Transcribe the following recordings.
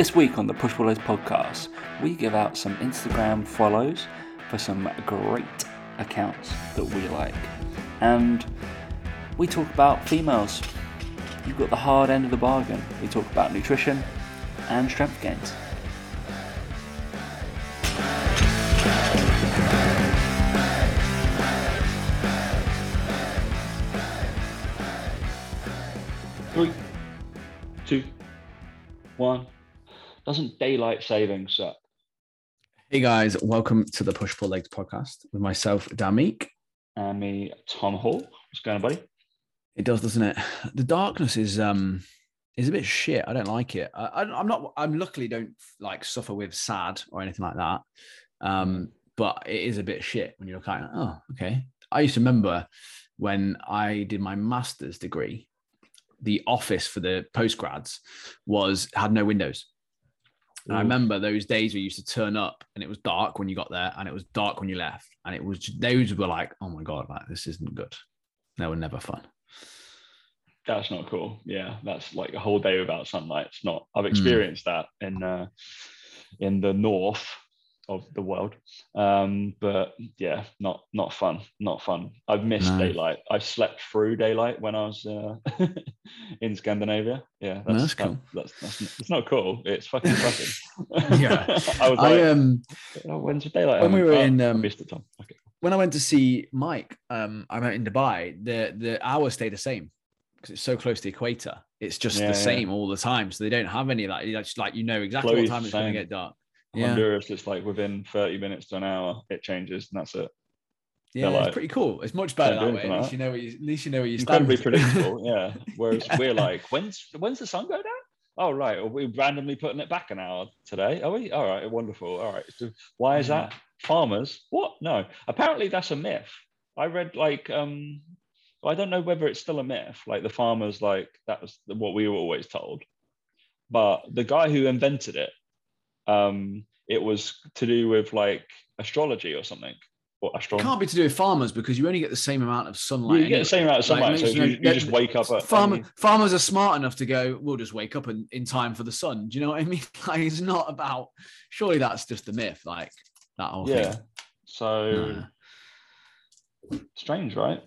This week on the Push Legs podcast, we give out some Instagram follows for some great accounts that we like. And we talk about females. You've got the hard end of the bargain. We talk about nutrition and strength gains. Three, two, one. Doesn't daylight saving suck? Hey guys, welcome to the Push Pull Legs podcast with myself, Damik. And me, Tom Hall. What's going on, buddy? It does, doesn't it? The darkness is um is a bit shit. I don't like it. I, I'm not. I'm luckily don't like suffer with sad or anything like that. Um, but it is a bit shit when you look at of oh okay. I used to remember when I did my master's degree, the office for the postgrads was had no windows. And I remember those days we used to turn up and it was dark when you got there and it was dark when you left. And it was those were like, oh my God, like this isn't good. They were never fun. That's not cool. Yeah, that's like a whole day without sunlight. It's not. I've Hmm. experienced that in uh, in the north of the world, um, but yeah, not not fun. Not fun. I've missed No. daylight. I've slept through daylight when I was uh, in Scandinavia. Yeah, No, that's that- cool. That's, that's it's not cool. It's fucking fucking. Yeah. I was like, I um oh, when's the daylight? when we I'm were oh, in, I um, missed it, Tom. Okay. when I went to see Mike, um, I went in Dubai. The the hours stay the same because it's so close to the equator. It's just Yeah, the yeah. same all the time. So they don't have any. It's like you know exactly Close what time it's going to get dark. Yeah, Honduras, it's like within 30 minutes to an hour, it changes, and that's it. yeah, like- it's pretty cool. It's much better that way. At least you know what you, at least you know where you stand. incredibly predictable. Yeah. Whereas Yeah. we're like, when's when's the sun go down? Oh right, are we randomly putting it back an hour today? Are we? All right, wonderful. All right. So why is that? Farmers? What? No. Apparently that's a myth. I read like um I don't know whether it's still a myth. Like the farmers, like that was what we were always told. But the guy who invented it, um, it was to do with like astrology or something. Or astrology. It can't be to do with farmers because you only get the same amount of sunlight. You sunlight. get the same amount of Like, sunlight, so makes you, you just wake up at Farmer, farmers are smart enough to go, we'll just wake up in, in time for the sun. Do you know what I mean? Like, it's not about, surely that's just a myth, like that whole yeah. thing. So No. strange, right?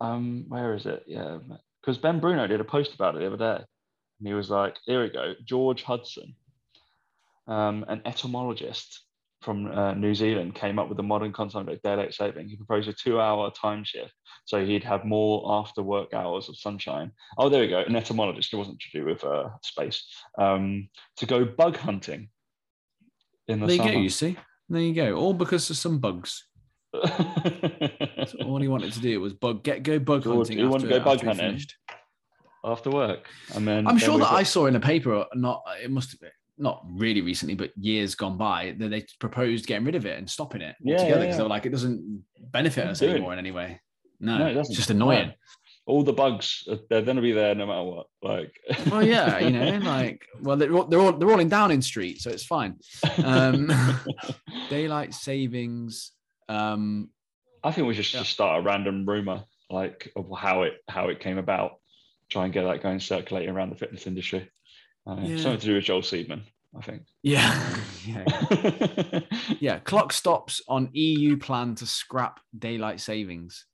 Um, where is it? Yeah, because Ben Bruno did a post about it the other day, and he was like, "Here we go, George Hudson, um, an etymologist from uh, New Zealand, came up with a modern concept of daylight saving. He proposed a two-hour time shift, so he'd have more after-work hours of sunshine. Oh, there we go, an etymologist. It wasn't to do with uh, space. Um, to go bug hunting in the There you go, you see? There you go. All because of some bugs. That's all he wanted to do was bug get go bug George, hunting. he wanted to go bug hunting. after work, and then I'm then sure that I saw in a paper, not it must have been not really recently, but years gone by, that they proposed getting rid of it and stopping it Yeah, altogether yeah, because yeah. they were like, it doesn't benefit us do it. anymore in any way. No, No, it it's just annoying. No. all the bugs uh, they're going to be there no matter what. Like, Well, yeah, you know, like, well, they're all, they're all they're all in Downing Street, so it's fine. Um, Daylight savings. Um, I think we should Yeah. just start a random rumor like of how it how it came about. Try and get that going circulating around the fitness industry. Yeah. Something to do with Joel Seedman, I think. yeah, yeah, yeah. Clock stops on EU plan to scrap daylight savings.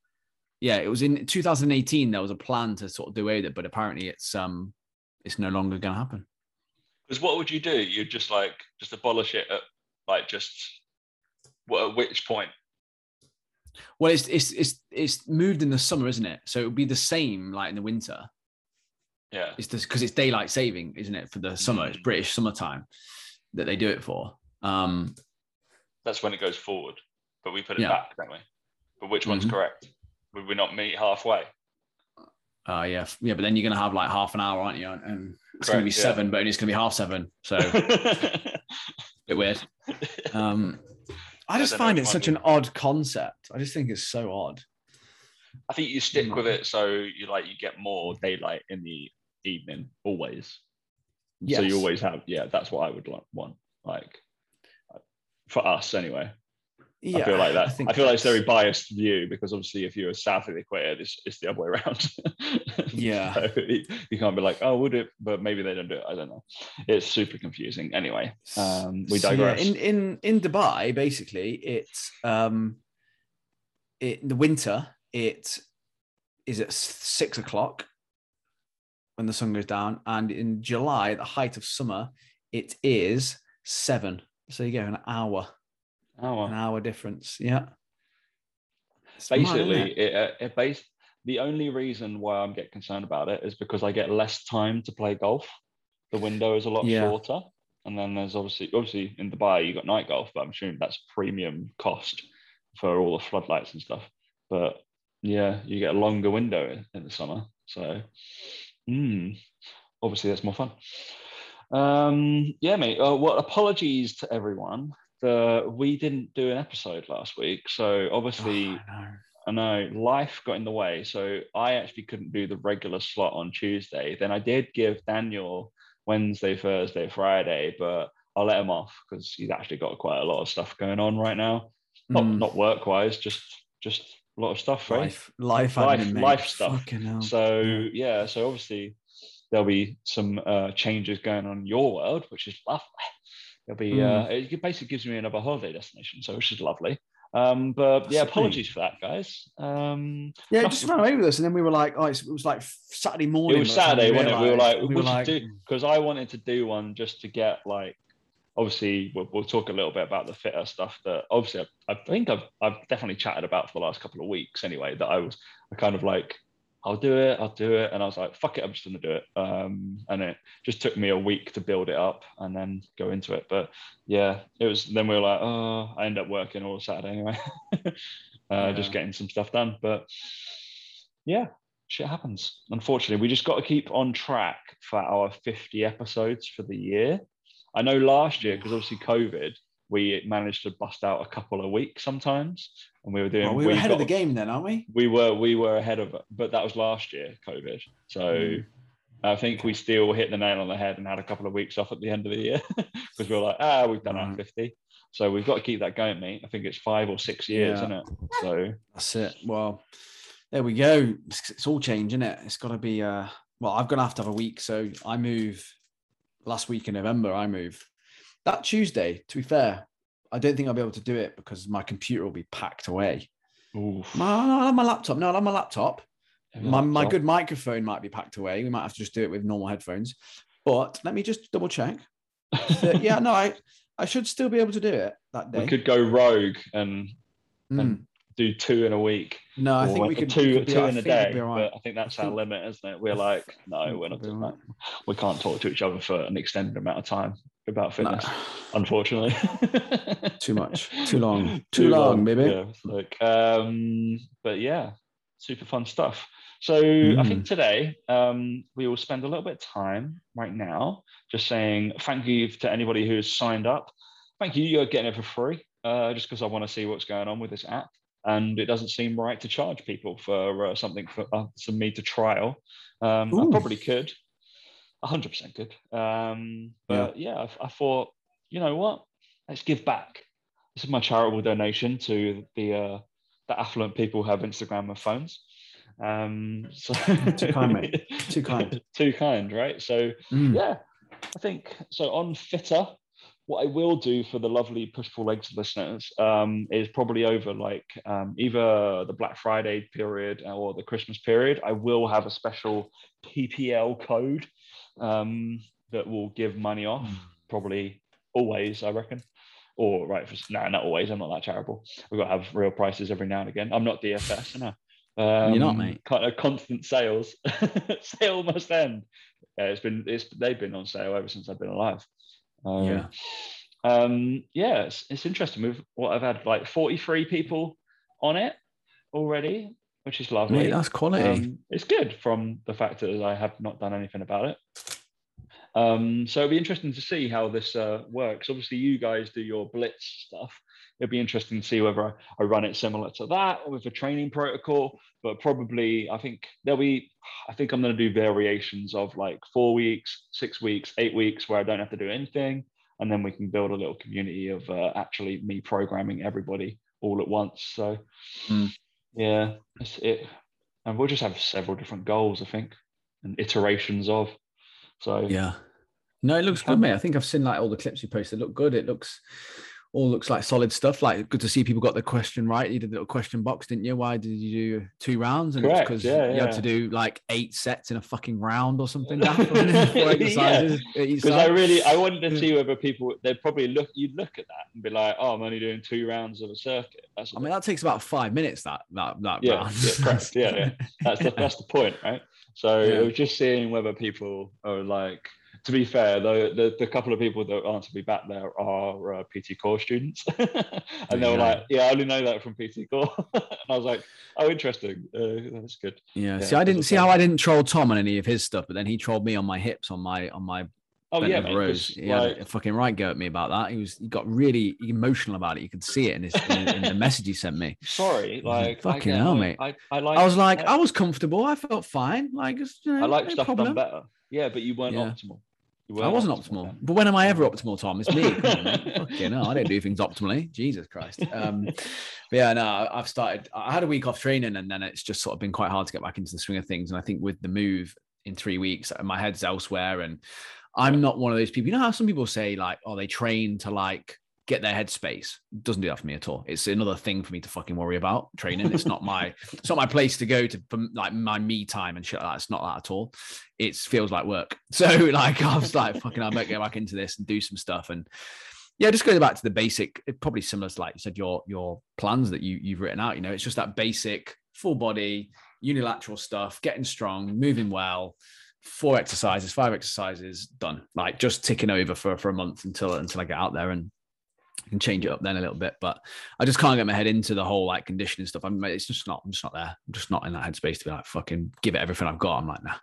Yeah, it was in 2018. There was a plan to sort of do away with it, but apparently it's um it's no longer going to happen. Because what would you do? You'd just like just abolish it at like just what at which point? Well, it's it's it's it's moved in the summer, isn't it? So it would be the same like in the winter. Yeah. It's just because it's daylight saving, isn't it? For the summer, it's Mm. British summertime that they do it for. Um, That's when it goes forward. But we put it Yeah. back, don't we? But which one's Mhm. correct? Would we not meet halfway? uh, yeah, yeah, but then you're gonna have like half an hour, aren't you? And it's gonna be yeah. seven, but it's gonna be half seven. So a bit weird. Um, I I just don't find it such an odd concept. I just think it's so odd. I think you stick Mm. with it so you like you get more daylight in the evening always. So you always have yeah. That's what I would like, want like for us anyway. Yeah, I feel like that. I, I feel like it's a very biased view because obviously, if you're south of the equator, it's, it's the other way around. Yeah, so you can't be like, oh, would it? But maybe they don't do it. I don't know. It's super confusing. Anyway, um, we digress. So yeah, in in in Dubai, basically, it's um, it, in the winter. It is at six o'clock when the sun goes down, and in July, the height of summer, it is seven. So you go an hour hour. An hour difference. Yeah. It's Basically, mad, it, it, uh, it based, the only reason why I'm get concerned about it is because I get less time to play golf. The window is a lot yeah. shorter. And then there's obviously obviously in Dubai you got night golf, but I'm assuming that's premium cost for all the floodlights and stuff. But yeah, you get a longer window in the summer. So mm, obviously that's more fun. Um, yeah, mate. Uh, well, apologies to everyone the we didn't do an episode last week, so obviously. Oh, I, know. I know life got in the way, so I actually couldn't do the regular slot on Tuesday. Then I did give Daniel Wednesday, Thursday, Friday, but I'll let him off because he's actually got quite a lot of stuff going on right now. Not mm. not work wise, just just a lot of stuff, right? Life, life, life, admin, life stuff. So yeah, so obviously there'll be some uh, changes going on in your world, which is lovely. It'll be mm. uh, it basically gives me another holiday destination, so which is lovely. Um, but yeah, apologies for that, guys. Um, yeah, nothing. just ran away with us, and then we were like, oh, it was like Saturday morning. It was Saturday, wasn't it? We were like, we were like, because I wanted to do one just to get like, obviously, we'll, we'll, talk a little bit about the fitter stuff that obviously I, I think I've I've definitely chatted about for the last couple of weeks anyway. That I was I kind of like I'll do it, I'll do it. And I was like, fuck it, I'm just gonna do it. Um, and it just took me a week to build it up and then go into it. But yeah, it was then we were like, oh, I end up working all Saturday anyway. uh, yeah. just getting some stuff done. But yeah, shit happens. Unfortunately, we just got to keep on track for our 50 episodes for the year. I know last year, because obviously COVID, we managed to bust out a couple of weeks sometimes, and we were doing. Well, we were we ahead got, of the game then, aren't we? We were. We were ahead of it, but that was last year, COVID. So. Mm. I think we still hit the nail on the head and had a couple of weeks off at the end of the year because we were like, ah, we've done our 50. So we've got to keep that going, mate. I think it's five or six years, yeah. isn't it? So that's it. Well, there we go. It's, it's all changing, it? It's got to be. Uh, well, I'm gonna have to have a week. So I move last week in November. I move that Tuesday, to be fair, I don't think I'll be able to do it because my computer will be packed away. Oof. My, I'll have my laptop. No, I'll have my laptop. My, my good microphone might be packed away. We might have to just do it with normal headphones. But let me just double check. yeah, no, I I should still be able to do it that day. We could go rogue and mm. and do two in a week. No, I think we could two could two in a day. Right. But I think that's our limit, isn't it? We're like, no, we're not doing right. that. We can't talk to each other for an extended amount of time about fitness, no. unfortunately. too much, too long, too, too long, long, baby. Yeah, like, um, but yeah, super fun stuff. So mm. I think today um, we will spend a little bit of time right now just saying thank you to anybody who's signed up. Thank you. You're getting it for free, uh, just because I want to see what's going on with this app, and it doesn't seem right to charge people for uh, something for, uh, for me to trial. Um, I probably could, 100% could. Um, but yeah, yeah I, I, thought, you know what? Let's give back. This is my charitable donation to the uh, the affluent people who have Instagram and phones. Um, so too kind, mate. Too kind. too kind, right? So mm. yeah, I think so. On Fitter, what I will do for the lovely push pull legs listeners um, is probably over like um, either the Black Friday period or the Christmas period. I will have a special PPL code um, that will give money off, mm. probably always, I reckon. Or right, for, no, not always. I'm not that charitable. We've got to have real prices every now and again. I'm not DFS, no. Um, You're not, mate. Kind of constant sales. sale must end. Yeah, it's been it's they've been on sale ever since I've been alive. Um, yeah. Um, yeah, it's, it's interesting. We've what I've had like 43 people on it already, which is lovely. Mate, that's quality. Um, it's good from the fact that I have not done anything about it. Um, so it'll be interesting to see how this uh, works. Obviously, you guys do your blitz stuff. It'll be interesting to see whether I run it similar to that or with a training protocol. But probably, I think there'll be. I think I'm going to do variations of like four weeks, six weeks, eight weeks, where I don't have to do anything, and then we can build a little community of uh, actually me programming everybody all at once. So Mm. yeah, it's it, and we'll just have several different goals, I think, and iterations of. So Yeah. No, it looks good, mate. I think I've seen like all the clips you posted. Look good. It looks all looks like solid stuff. Like good to see people got the question right. You did the little question box, didn't you? Why did you do two rounds? And because yeah, you had to do like eight sets in a fucking round or something. Dan, wasn't it? Four exercises at each because I really I wanted to see whether people they'd probably look you'd look at that and be like, oh, I'm only doing two rounds of a circuit. That's I mean, that takes about five minutes. That that that Yeah, round. yeah. Yeah, yeah. that's the, that's the point, right? So Yeah. it was just seeing whether people are like. To be fair, though, the, the couple of people that answered me back there are uh, PT core students, and they were like, "Yeah, I only know that from PT core," and I was like, "Oh, interesting. Uh, that's good." Yeah. Yeah, See, I didn't see how I didn't troll Tom on any of his stuff, but then he trolled me on my hips, on my on my Oh yeah, mate. 'cause, He like, a fucking right go at me about that. He was he got really emotional about it. You could see it in his in, in the message he sent me. sorry, like Fucking I hell, mate. I, I like. I was like, I, was comfortable. I felt fine. Like, you know, I like no stuff problem. done better. Yeah, but you weren't Yeah. optimal. I wasn't optimal. Dan. But when am I ever optimal, Tom? It's me. Come on, mate. Fucking hell, I don't do things optimally. Jesus Christ. Um, but yeah, no, I've started. I had a week off training, and then it's just sort of been quite hard to get back into the swing of things. And I think with the move in three weeks, my head's elsewhere, and I'm not one of those people. You know how some people say like, oh, they train to like get their headspace. Doesn't do that for me at all. It's another thing for me to fucking worry about training. It's not my it's not my place to go to for like my me time and shit like that. It's not that at all. It feels like work. So like I was like, fucking, I might get back into this and do some stuff. And yeah, just going back to the basic, probably similar to like you said, your your plans that you you've written out. You know, it's just that basic full body unilateral stuff, getting strong, moving well. Four exercises, five exercises, done. Like just ticking over for for a month until until I get out there and can change it up then a little bit. But I just can't get my head into the whole like conditioning stuff. I'm it's just not, I'm just not there. I'm just not in that headspace to be like fucking give it everything I've got. I'm like, nah.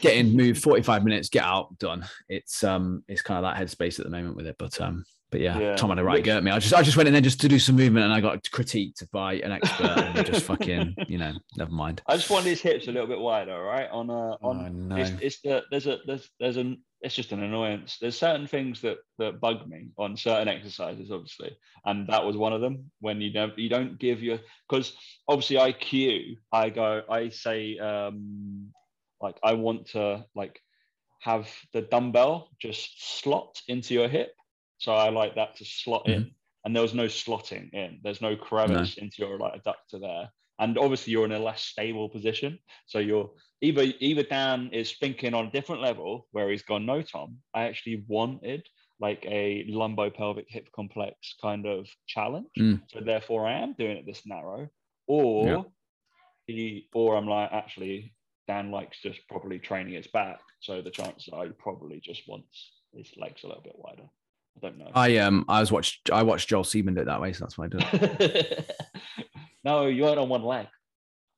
Get in, move 45 minutes, get out, done. It's um it's kind of that headspace at the moment with it. But um but yeah, Yeah. Tom had a right Which- go at me. I just I just went in there just to do some movement and I got critiqued by an expert and just fucking, you know, never mind. I just want his hips a little bit wider, right? On uh, on Oh, no. it's, it's the there's a there's there's an it's just an annoyance. There's certain things that that bug me on certain exercises, obviously, and that was one of them. When you don't you don't give your because obviously I cue, I go, I say um like I want to like have the dumbbell just slot into your hip. So I like that to slot in, and there was no slotting in. There's no crevice into your like adductor there and obviously you're in a less stable position so you're either either dan is thinking on a different level where he's gone no tom i actually wanted like a lumbo pelvic hip complex kind of challenge Mm. so therefore i am doing it this narrow or Yeah. he or i'm like actually dan likes just probably training his back so the chances are he probably just wants his legs a little bit wider i don't know I um I was watched I watched Joel Seedman do it that way, so that's why I do it. no you weren't on one leg.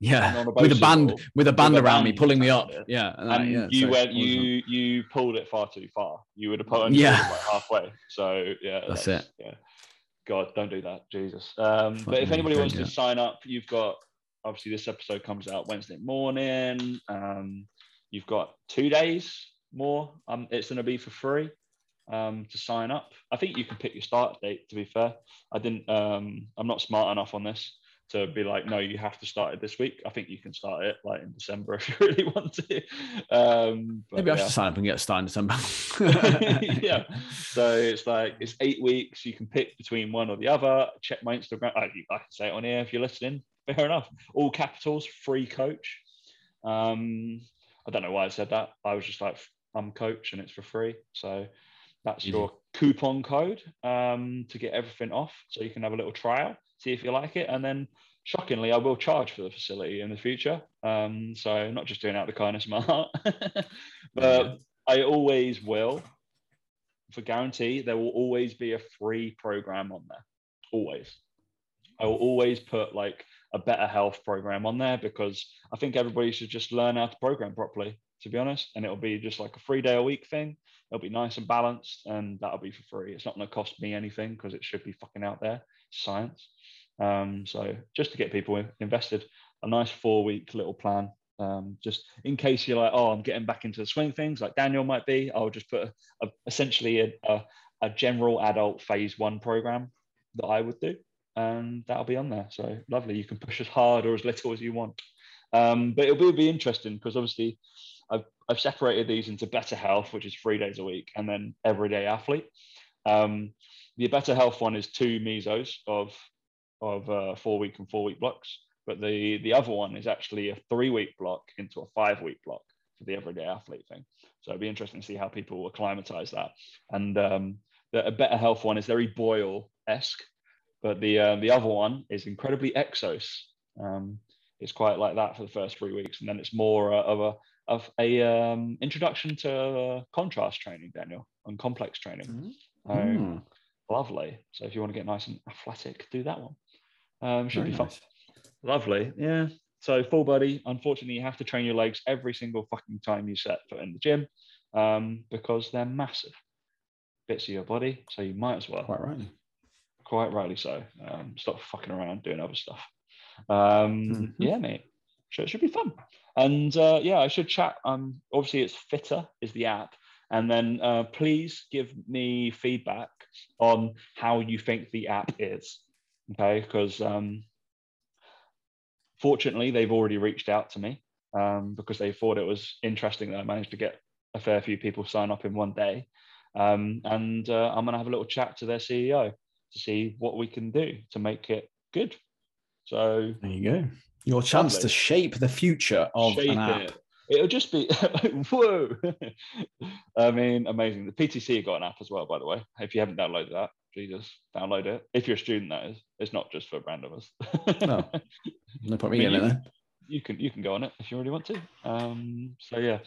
Yeah. a With a band with a band a around me band pulling me up. Yeah. and and I- yeah, you so went you you pulled it far too far. You would have put on Yeah. like halfway. So yeah That's it. yeah. God don't do that. Jesus. Um but if anybody wants to sign up you've got obviously this episode comes out wednesday morning. Um you've got two days more. Um it's going to be for free um to sign up. I think you can pick your start date to be fair. I didn't um i'm not smart enough on this to be like, no, you have to start it this week. I think you can start it like in December if you really want to. Um, Maybe I yeah. should sign up and get a start in December. yeah. So it's like it's eight weeks. You can pick between one or the other. Check my Instagram. I, I can say it on here if you're listening. Fair enough. All capitals, free coach. Um, I don't know why I said that. I was just like, I'm coach and it's for free. So that's Easy. your coupon code um, to get everything off. So you can have a little trial, see if you like it, and then shockingly, I will charge for the facility in the future. Um, so I'm not just doing out the kindness of my heart, but I always will. For guarantee, there will always be a free program on there. Always. I will always put like a better health program on there because I think everybody should just learn how to program properly, to be honest. And it'll be just like a three day a week thing. It'll be nice and balanced, and that'll be for free. It's not going to cost me anything because it should be fucking out there. Science. Um, so just to get people invested, a nice four week little plan. Um, just in case you're like, oh, I'm getting back into the swing things, like Daniel might be. I'll just put a, a, essentially a, a, a general adult phase one program that I would do. and that'll be on there. So lovely. You can push as hard or as little as you want. Um, but it will be interesting because obviously I've, I've separated these into better health, which is three days a week, and then everyday athlete. Um, the better health one is two mesos of of uh, four week and four week blocks, but the the other one is actually a three week block into a five week block for the everyday athlete thing. So it'd be interesting to see how people acclimatize that. And um, the, a better health one is very Boyle esque, but the uh, the other one is incredibly exos. Um, it's quite like that for the first three weeks, and then it's more uh, of a of a um, introduction to uh, contrast training, Daniel, and complex training. Mm. lovely. So if you want to get nice and athletic, do that one. Um, should Very be fun. nice. Lovely. Yeah. So full body. Unfortunately, you have to train your legs every single fucking time you set foot in the gym um, because they're massive bits of your body. So you might as well. Quite rightly. Quite rightly so. Um, stop fucking around doing other stuff. Um, Mhm. Yeah, mate. So it should be fun. And uh, yeah, I should chat. Um, obviously, it's Fitter is the app, and then uh, please give me feedback on how you think the app is. Okay, because um, fortunately, they've already reached out to me um, because they thought it was interesting that I managed to get a fair few people sign up in one day. Um, and uh, I'm going to have a little chat to their CEO to see what we can do to make it good. So There you go. Your chance Lovely. to shape the future of shape an app. it. It'll just be whoa. I mean, amazing. The PTC got an app as well, by the way. If you haven't downloaded that, Jesus, download it. If you're a student, that is. It's not just for brand owners. No. No point me I mean, getting it there. you can you can go on it if you really want to. Um, so yeah,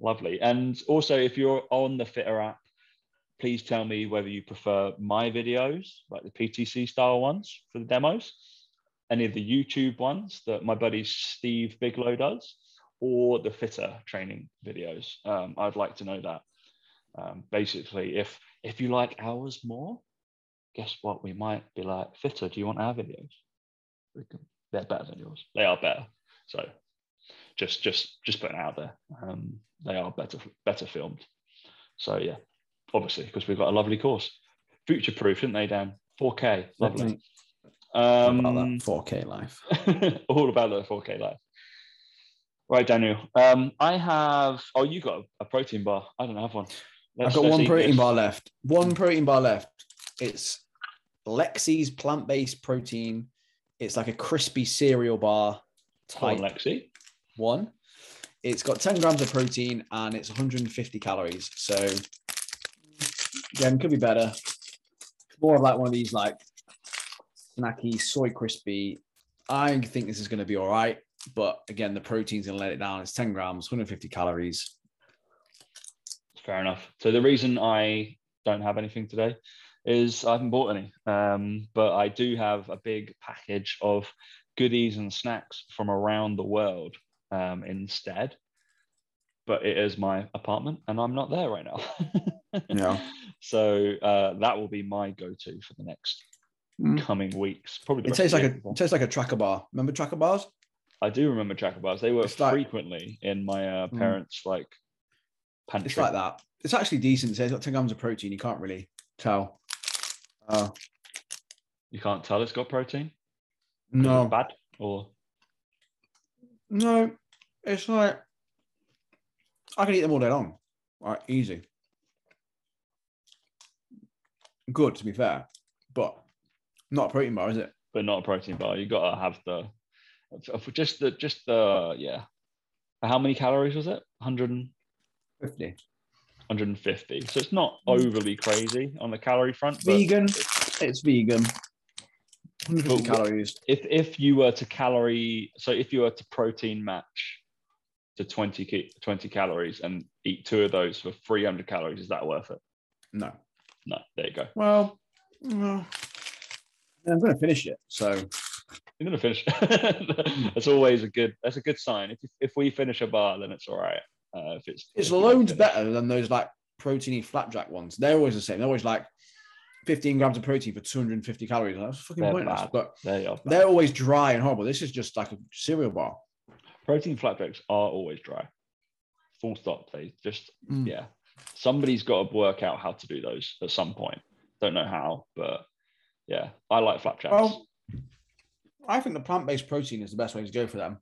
lovely. And also, if you're on the Fitter app, please tell me whether you prefer my videos, like the PTC style ones for the demos, any of the YouTube ones that my buddy Steve Biglow does, or the Fitter training videos. Um, I'd like to know that. Um, basically, if if you like ours more, guess what? We might be like Fitter. Do you want our videos? Can, they're better than yours. They are better. So just just just putting it out there. Um, they are better better filmed. So yeah, obviously because we've got a lovely course, future proof, didn't they, Dan? 4K, lovely. About that Um, 4K life. all about the 4K life. Right, Daniel. Um, I have. Oh, you got a, protein bar. I don't have one. I've Let's- got let's one protein this. bar left. One protein bar left. It's Lexi's plant-based protein. It's like a crispy cereal bar Go on, Lexi. one. It's got 10 grams of protein and it's 150 calories. So again, could be better. More of like one of these like snacky soy crispy. I think this is going to be all right. But again, the protein's going to let it down. It's 10 grams, 150 calories. Fair enough. So the reason I don't have anything today is I haven't bought any, um, but I do have a big package of goodies and snacks from around the world um, instead. But it is my apartment, and I'm not there right now. Yeah. So uh, that will be my go-to for the next Mm. coming weeks. Probably. It tastes like a it tastes like a tracker bar. Remember tracker bars? I do remember tracker bars. They were It's like- frequently in my uh, Mm. parents' like pantry. It's like that. It's actually decent. It says it's got 10 grams of protein. You can't really tell. Uh, You can't tell it's got protein. no, bad or no. It's like I can eat them all day long. Right, easy. Good to be fair, but not a protein bar, is it? but not a protein bar. You gotta have the for just the just the yeah. How many calories was it? 150. 150. So it's not overly crazy on the calorie front. But Vegan. It's vegan. 150 calories. if if you were to calorie, so if you were to protein match to 20 20 calories and eat two of those for 300 calories, is that worth it? No. No. There you go. Well, no. I'm going to finish it. So You're gonna finish. that's always a good. That's a good sign. If if we finish a bar, then it's all right. Uh, if it's it's if loads better than those like proteiny flapjack ones. They're always the same. They're always like 15 grams of protein for 250 calories. That's fucking They're pointless. bad. But They are. they're always dry and horrible. This is just like a cereal bar. protein flapjacks are always dry. Full stop. They just Mm. yeah. Somebody's got to work out how to do those at some point. Don't know how, but yeah, I like flapjacks. Well, I think the plant-based protein is the best way to go for them.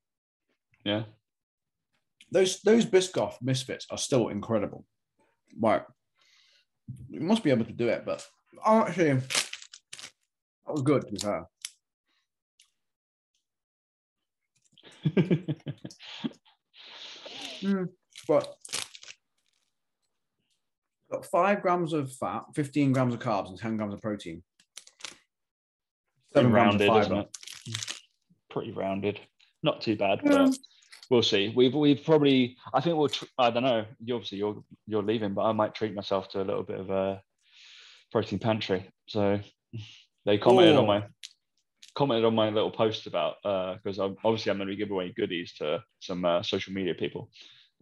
Yeah. Those those Biscoff misfits are still incredible. Right. You must be able to do it, but oh, actually, that was good. To be fair. Mm, but got five grams of fat, 15 grams of carbs, and 10 grams of protein. Seven rounded, isn't it? Pretty rounded. Not too bad, Yeah. but we'll see. We've we've probably. I think we'll. Tr- I don't know. You obviously you're you're leaving, but I might treat myself to a little bit of a protein pantry. So they commented on Oh. my commented on my little post about because I'm obviously I'm going to be giving away goodies to some uh, social media people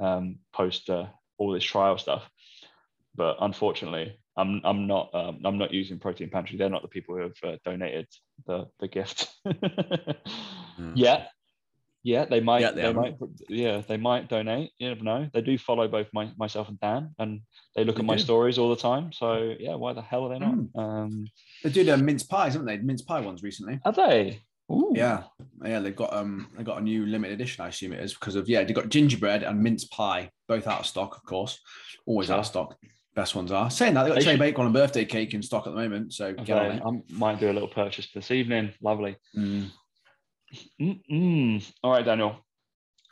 um, post uh, all this trial stuff. But unfortunately, I'm I'm not um, I'm not using Protein Pantry. They're not the people who have uh, donated the the gift. Yeah, yeah, they might. Yeah, they they might. Yeah, they might donate. You never know. They do follow both my, myself and Dan, and they look They at my stories all the time. So yeah, why the hell are they not? Um, They did uh, mince pies, haven't they? Mince pie ones recently. are they? Ooh. Yeah, yeah. They've got um, they got a new limited edition. I assume it is because of yeah, they've got gingerbread and mince pie, both out of stock, of course. Always out of stock. Best ones are. Saying that, they got should- bacon and birthday cake in stock at the moment. So get on Okay, it. I might do a little purchase this evening. Lovely. Mm. All right, Daniel.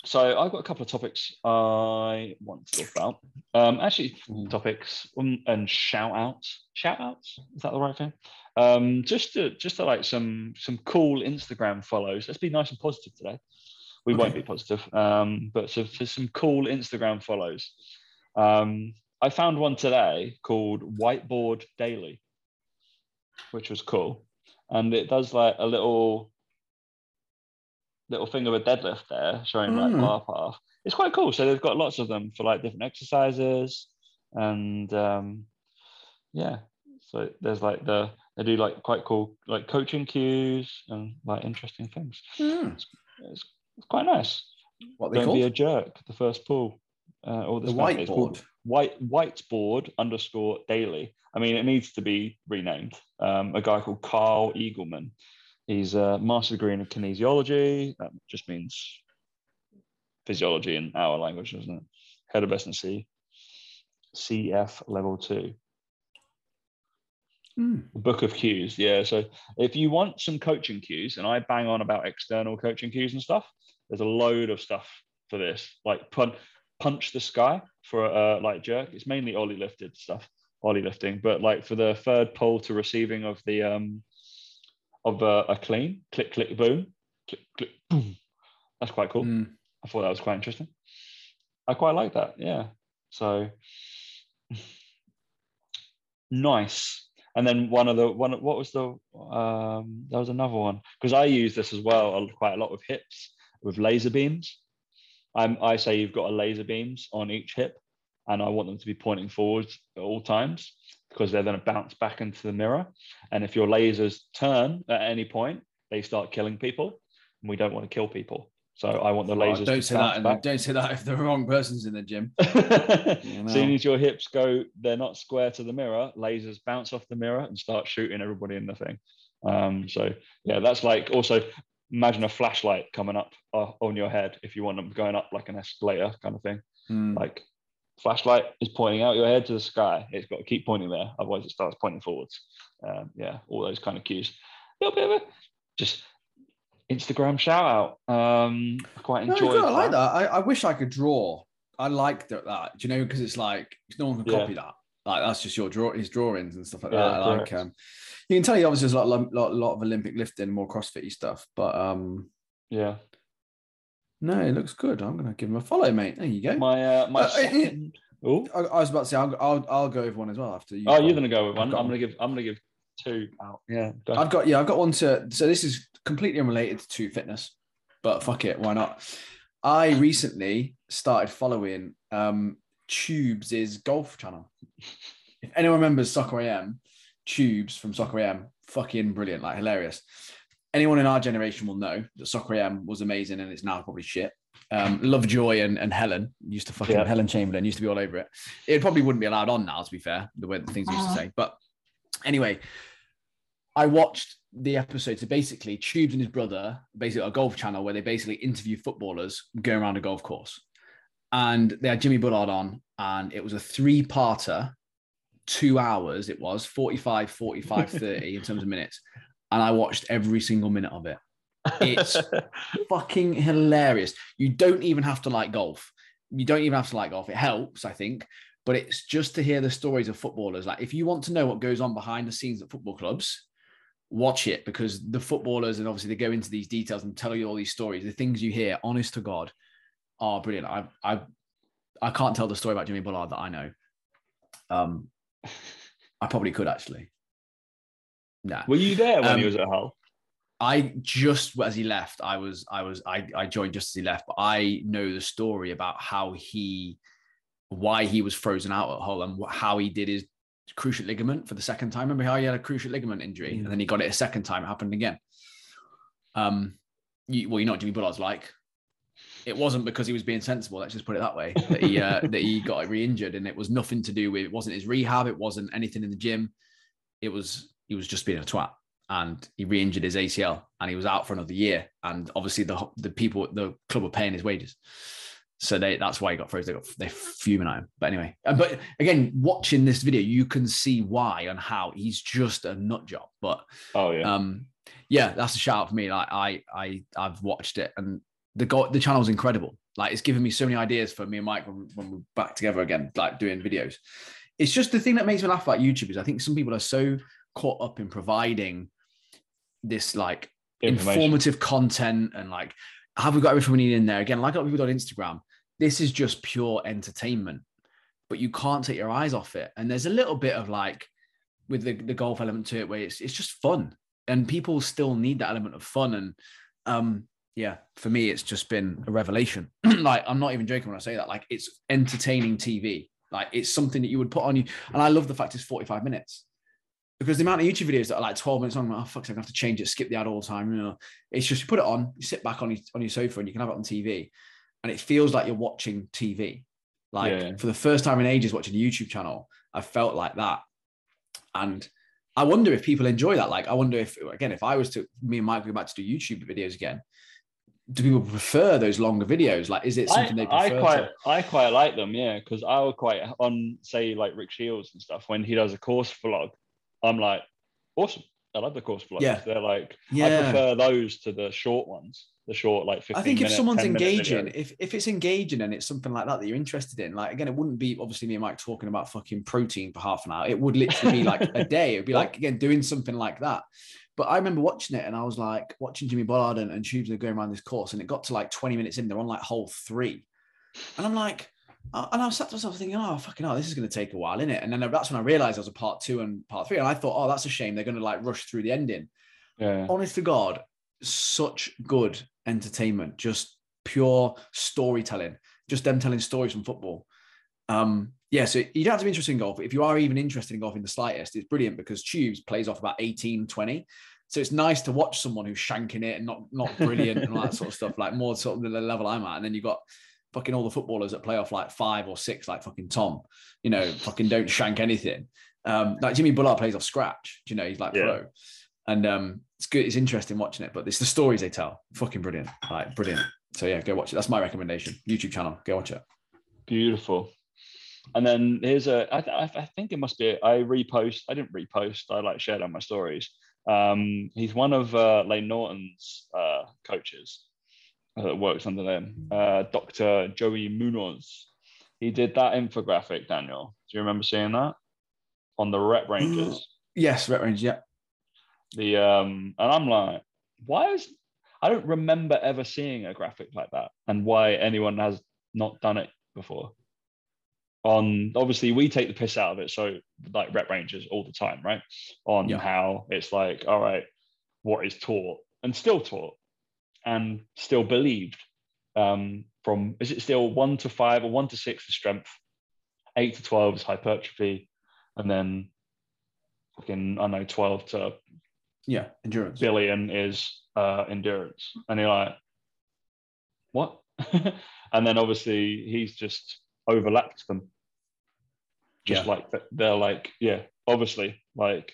So I've got a couple of topics I want to talk about. Um, actually, Mm. topics um, and shout outs. Shout outs is that the right thing? Um, just to just to like some some cool Instagram follows. Let's be nice and positive today. We won't be positive, um, but so for some cool Instagram follows. Um, I found one today called Whiteboard Daily, which was cool, and it does like a little little thing of a deadlift there, showing like Mm. bar path. It's quite cool. So they've got lots of them for like different exercises, and um, yeah. So there's like the they do like quite cool like coaching cues and like interesting things. Mm. It's, it's quite nice. What they Don't be a jerk. The first pull. Uh, or The whiteboard. White whiteboard underscore daily. I mean, it needs to be renamed. Um, a guy called Carl Eagleman. He's a master degree in kinesiology. That just means physiology in our language, doesn't it? Head of S&C, CF level two. Mm. Book of cues. Yeah. So if you want some coaching cues, and I bang on about external coaching cues and stuff, there's a load of stuff for this. Like punch, punch the sky for a light jerk. It's mainly oly lifted stuff, oly lifting. But like for the third pull to receiving of the um of a, a clean, click click boom, click click boom. That's quite cool. Mm. I thought that was quite interesting. I quite like that. Yeah. So nice. And then one of the one, what was the um there was another one because I use this as well quite a lot with hips with laser beams. I'm, I say you've got a laser beams on each hip, and I want them to be pointing forwards at all times because they're going to bounce back into the mirror. And if your lasers turn at any point, they start killing people, and we don't want to kill people. So I want the Oh, lasers. don't to say that. Don't say that if the wrong person's in the gym. as know. soon as your hips go, they're not square to the mirror. Lasers bounce off the mirror and start shooting everybody in the thing. Um, so yeah, that's like also imagine a flashlight coming up uh, on your head if you want them going up like an escalator kind of thing. Mm. Like flashlight is pointing out your head to the sky. It's got to keep pointing there, otherwise it starts pointing forwards. Um, yeah, all those kind of cues. A little bit of a just Instagram shout out. Um, I quite No, I like that. I, I wish I could draw. I like that. that do you know? Because it's like no one can Yeah. copy that. Like that's just your draw his drawings and stuff like Yeah, that. I like um, you can tell he obviously there's a lot, lot, lot of Olympic lifting, more CrossFit stuff, but um, Yeah, no, it looks good. I'm gonna give him a follow, mate. There you go. my uh, my Uh, second. Oh, I, I was about to say I'll, I'll I'll go with one as well after you. oh, you're gonna go with one. I'm gonna give. I'm gonna give two out. Yeah, go. I've got yeah, I've got one to so this is completely unrelated to fitness, but fuck it, why not? I recently started following um Tubes' is golf channel. If anyone remembers Soccer AM, Tubes from Soccer AM, fucking brilliant, like hilarious. Anyone in our generation will know that Soccer AM was amazing and it's now probably shit. Um, Lovejoy and, and Helen used to fucking Yeah. Helen Chamberlain used to be all over it. It probably wouldn't be allowed on now, to be fair, the way the things they used to say. But anyway, I watched the episode. So basically, Tubes and his brother, basically a golf channel where they basically interview footballers going around a golf course. And they had Jimmy Bullard on, and it was a three parter, two hours. It was 45, 45, 30 in terms of minutes. And I watched every single minute of it. It's fucking hilarious. You don't even have to like golf. You don't even have to like golf. It helps, I think, but it's just to hear the stories of footballers. Like, if you want to know what goes on behind the scenes at football clubs, watch it because the footballers and obviously they go into these details and tell you all these stories. The things you hear, honest to God, are brilliant. I I I can't tell the story about Jimmy Bullard that I know. Um, I probably could actually. Nah. Were you there when Um, he was at Hull? I just as he left, I was I was I I joined just as he left, but I know the story about how he why he was frozen out at Hull and how he did his cruciate ligament for the second time. Remember how he had a cruciate ligament injury Mm. and then he got it a second time. It happened again. Um, you, well, you know what Jimmy Bullard's like. It wasn't because he was being sensible. Let's just put it that way. That he uh, that he got re-injured, and it was nothing to do with. It wasn't his rehab. It wasn't anything in the gym. It was he was just being a twat, and he re-injured his ACL, and he was out for another year. And obviously, the the people, the club were paying his wages, so they that's why he got frozen. They got they fuming at him. But anyway, uh, but again, watching this video, you can see why and how he's just a nut job. But Oh yeah. um, yeah, that's a shout out for me. Like I, I, I've watched it, and the go- the channel's incredible. Like it's given me so many ideas for me and Mike when, when we're back together again, like doing videos. It's just the thing that makes me laugh about YouTube is I think some people are so caught up in providing this like informative content and like have we got everything we need in there again like a lot of people on instagram this is just pure entertainment but you can't take your eyes off it and there's a little bit of like with the, the golf element to it where it's, it's just fun and people still need that element of fun and um yeah for me it's just been a revelation like i'm not even joking when i say that like it's entertaining tv like it's something that you would put on you and i love the fact it's 45 minutes because the amount of YouTube videos that are like 12 minutes long, I'm like, oh, fuck, I'm gonna have to change it, skip the ad all the time. You know, it's just you put it on, you sit back on your, on your sofa and you can have it on TV. And it feels like you're watching TV. Like Yeah. for the first time in ages watching a YouTube channel, I felt like that. And I wonder if people enjoy that. Like, I wonder if, again, if I was to, me and Mike go back to do YouTube videos again, do people prefer those longer videos? Like, is it something they I, I quite to- I quite like them, yeah, because I will quite on say like Rick Shields and stuff when he does a course vlog, I'm like, awesome. I love the course vlogs. Yeah. They're like I prefer those to the short ones, the short like 15 I think if minute, someone's engaging, if, if it's engaging and it's something like that that you're interested in, like again, it wouldn't be obviously me and Mike talking about fucking protein for half an hour. It would literally be like a day. It'd be like again doing something like that. But I remember watching it and I was like watching Jimmy Bullard and, and Tubes going around this course, and it got to like 20 minutes in, they're on like hole three. And I'm like, uh, and I sat to myself thinking, oh fucking hell, this is going to take a while, isn't it? And then that's when I realized there was a part two and part three, and I thought, oh, that's a shame. They're going to like rush through the ending yeah. honest to God, such good entertainment, just pure storytelling, just them telling stories from football. Um, yeah, so you don't have to be interested in golf. If you are even interested in golf in the slightest, it's brilliant because Tubes plays off about 18, 20. So it's nice to watch someone who's shanking it and not not brilliant and all that sort of stuff, like more sort of the level I'm at. And then you've got fucking all the footballers that play off like five or six, like fucking Tom, you know, fucking don't shank anything. Um, like Jimmy Bullard plays off scratch, do you know, he's like Yeah. pro. And um, it's good, it's interesting watching it, but it's the stories they tell. Fucking brilliant. Like brilliant. So yeah, go watch it. That's my recommendation. YouTube channel. Go watch it. Beautiful. And then here's a. I, th- I think it must be. I repost. I didn't repost. I like shared on my stories. Um, he's one of uh, Layne Norton's uh, coaches uh, that works under them. Uh, Dr. Joey Munoz. He did that infographic. Daniel, do you remember seeing that on the Rep Ranges? Yes, Red Range. Yeah. the um, and I'm like, why is? I don't remember ever seeing a graphic like that, and why anyone has not done it before. On obviously, we take the piss out of it, so like rep ranges all the time, right? On Yeah. how it's like, all right, what is taught and still taught and still believed. Um, from is it still one to five or one to six is strength, eight to twelve is hypertrophy, and then fucking I know twelve to Yeah. Endurance. billion is uh, endurance. And you're like, what? and then obviously he's just overlapped them. Just Yeah. like they're like, yeah, obviously, like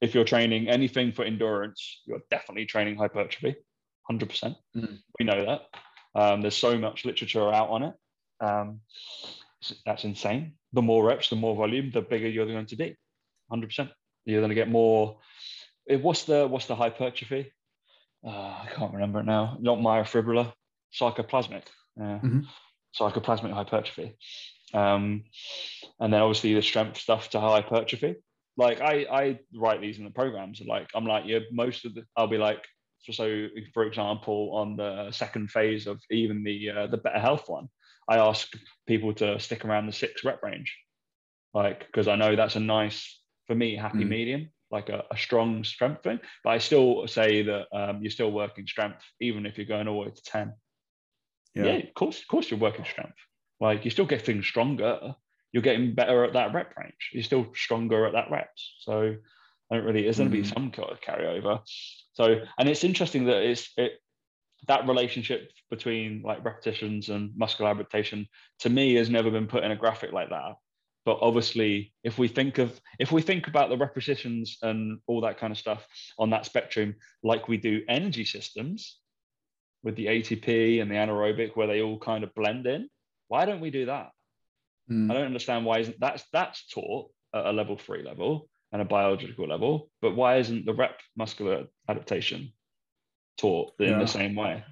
if you're training anything for endurance, you're definitely training hypertrophy, 100%. Mm. We know that. Um, there's so much literature out on it. Um, that's insane. The more reps, the more volume, the bigger you're going to be. 100%. You're going to get more. eh, What's the what's the hypertrophy? Uh, I can't remember it now. Not myofibrillar, sarcoplasmic. Yeah. Mhm. Sarcoplasmic hypertrophy. Um, and then obviously the strength stuff to hypertrophy. Like I, I write these in the programs. and Like I'm like, yeah, most of the, I'll be like, so, so for example, on the second phase of even the uh, the better health one, I ask people to stick around the six rep range, like because I know that's a nice for me happy Mm. medium, like a, a strong strength thing. But I still say that um, you're still working strength even if you're going all the way to ten. Yeah. of course, of course, you're working strength. Like you're still getting stronger. You're getting better at that rep range. You're still stronger at that reps. So I don't really. There's going to be Mhm. some kind of carryover. So and it's interesting that it's it that relationship between like repetitions and muscular adaptation to me has never been put in a graphic like that but obviously if we think of if we think about the repetitions and all that kind of stuff on that spectrum like we do energy systems with the atp and the anaerobic where they all kind of blend in why don't we do that Mm. i don't understand why isn't that's that's taught at a level three level and a biological level but why isn't the rep muscular adaptation taught in Yeah. the same way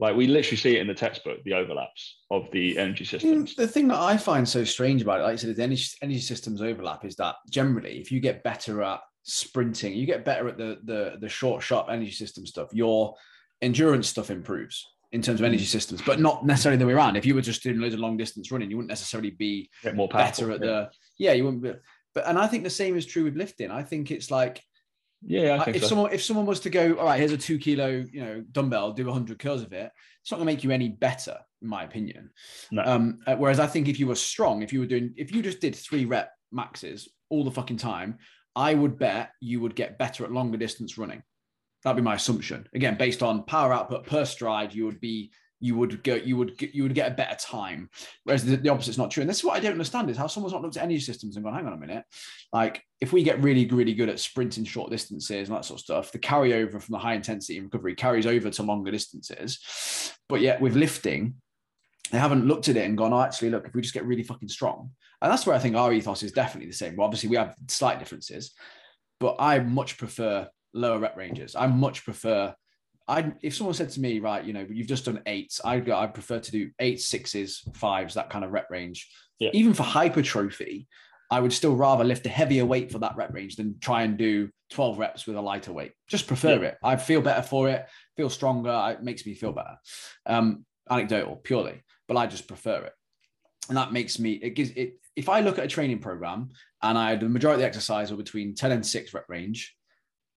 like we literally see it in the textbook the overlaps of the energy systems Mm, The thing that I find so strange about it, like I said, the energy, energy systems overlap is that generally, if you get better at sprinting, you get better at the the the short, sharp energy system stuff. Your endurance stuff improves in terms of energy systems, but not necessarily the way around. If you were just doing loads of long distance running, you wouldn't necessarily be more powerful better at the yeah. You wouldn't be. But and I think the same is true with lifting. I think it's like yeah i think if so. someone if someone was to go, all right, here's a two kilo, you know, dumbbell, do 100 curls of it, it's not going to make you any better, in my opinion. No. Um, uh, whereas I think if you were strong, if you were doing, if you just did three rep maxes all the fucking time, I would bet you would get better at longer distance running. That'd be my assumption. Again, based on power output per stride, you would be you would go you would get, you would get a better time. Whereas the, the opposite's not true. And this is what I don't understand is how someone's not looked at energy systems and gone, hang on a minute. Like if we get really, really good at sprinting short distances and that sort of stuff, the carryover from the high intensity recovery carries over to longer distances. But yet with lifting, they haven't looked at it and gone, oh, actually, look, if we just get really fucking strong. And that's where I think our ethos is definitely the same. Well, obviously we have slight differences, but I much prefer lower rep ranges. I much prefer I if someone said to me, right, you know, you've just done eights, I'd go, I prefer to do eight, sixes, fives, that kind of rep range. Yeah. Even for hypertrophy, I would still rather lift a heavier weight for that rep range than try and do 12 reps with a lighter weight. Just prefer Yeah. it. I feel better for it, feel stronger. It makes me feel better. Um, anecdotal, purely, but I just prefer it. And that makes me, it gives it, if I look at a training program and I the majority of the exercise are between 10 and 6 rep range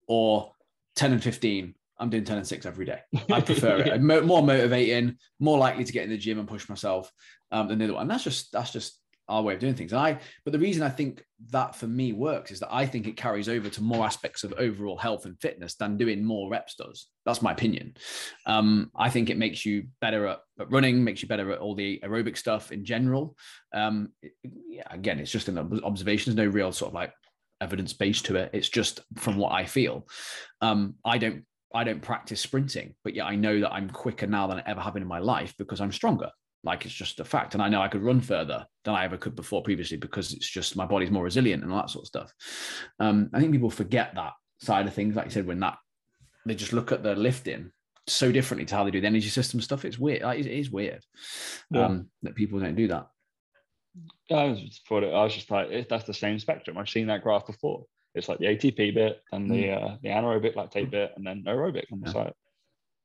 or 10 and 15, I'm doing 10 and 6 every day. I prefer it. Mo- more motivating, more likely to get in the gym and push myself um, than the other one. And that's just that's just our way of doing things. And I, but the reason I think that for me works is that I think it carries over to more aspects of overall health and fitness than doing more reps does. That's my opinion. Um, I think it makes you better at, at running, makes you better at all the aerobic stuff in general. Um, it- yeah, again, it's just an observation. There's no real sort of like evidence base to it. It's just from what I feel. Um, I don't I don't practice sprinting, but yet I know that I'm quicker now than I ever have been in my life because I'm stronger. Like it's just a fact. And I know I could run further than I ever could before previously because it's just my body's more resilient and all that sort of stuff. Um, I think people forget that side of things. Like you said, when that they just look at the lifting so differently to how they do the energy system stuff. It's weird. Like, it is weird Yeah. um, that people don't do that. I was just thought it, I was just like, eh, that's the same spectrum. I've seen that graph before. It's like the ATP bit and the uh, the anaerobic lactate bit and then aerobic. And it's Yeah. like,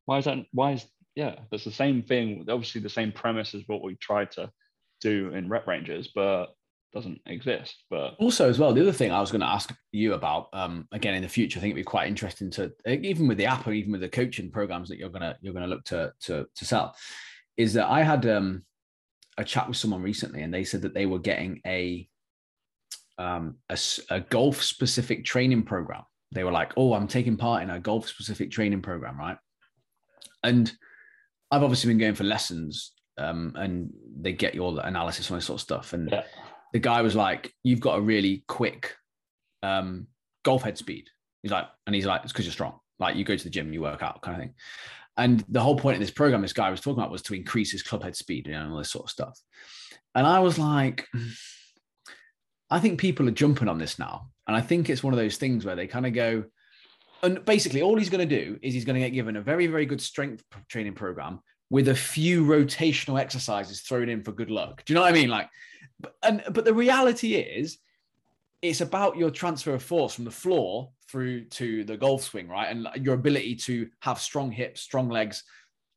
why is that? Why is yeah? That's the same thing. Obviously, the same premise as what we tried to do in rep ranges, but doesn't exist. But Also, as well, the other thing I was going to ask you about, um, again in the future, I think it'd be quite interesting to even with the app or even with the coaching programs that you're gonna you're gonna look to to to sell, is that I had um, a chat with someone recently, and they said that they were getting a um, a, a golf specific training program. They were like, "Oh, I'm taking part in a golf specific training program, right?" And I've obviously been going for lessons, um, and they get your analysis on this sort of stuff, and yeah, the guy was like, "You've got a really quick um, golf head speed. He's like, and he's like, it's because you're strong. Like you go to the gym you work out, kind of thing. And the whole point of this program, this guy was talking about, was to increase his club head speed, you know, and all this sort of stuff. And I was like, I think people are jumping on this now. And I think it's one of those things where they kind of go, and basically all he's going to do is he's going to get given a very, very good strength training program with a few rotational exercises thrown in for good luck. Do you know what I mean? Like, and but the reality is, it's about your transfer of force from the floor through to the golf swing, right? And your ability to have strong hips, strong legs,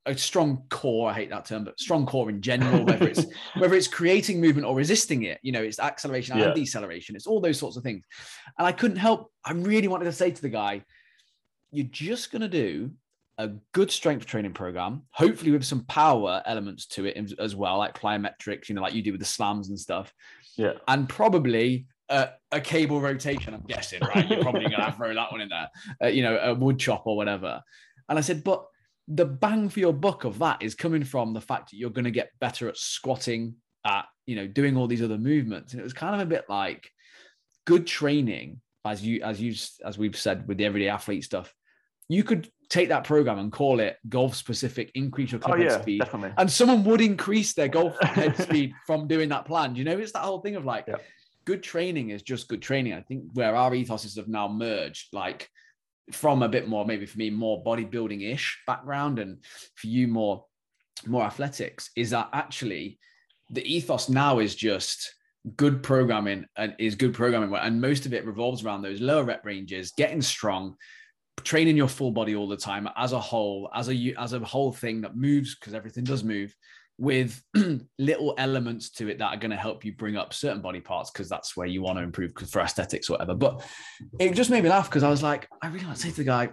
a strong core. I hate that term, but strong core in general, whether it's whether it's creating movement or resisting it, you know, it's acceleration yeah. and deceleration. It's all those sorts of things. And I couldn't help, I really wanted to say to the guy, you're just gonna do a good strength training program, hopefully with some power elements to it as well, like plyometrics, you know, like you do with the slams and stuff. Yeah. And probably a, a cable rotation, I'm guessing, right? You're probably going to throw that one in there, uh, you know, a wood chop or whatever. And I said, but the bang for your buck of that is coming from the fact that you're going to get better at squatting, at, you know, doing all these other movements. And it was kind of a bit like good training, as you, as you, as we've said with the everyday athlete stuff, you could take that program and call it golf specific, increase your club oh, yeah, speed. Definitely. And someone would increase their golf head speed from doing that plan. You know, it's that whole thing of like, good training is just good training. I think where our ethoses have now merged, like from a bit more, maybe for me, more bodybuilding ish background, and for you, more more athletics, is that actually the ethos now is just good programming and is good programming and most of it revolves around those lower rep ranges getting strong training your full body all the time as a whole, as a as a whole thing that moves because everything does move, with little elements to it that are going to help you bring up certain body parts because that's where you want to improve for aesthetics or whatever. But it just made me laugh because I was like, I really want to say to the guy,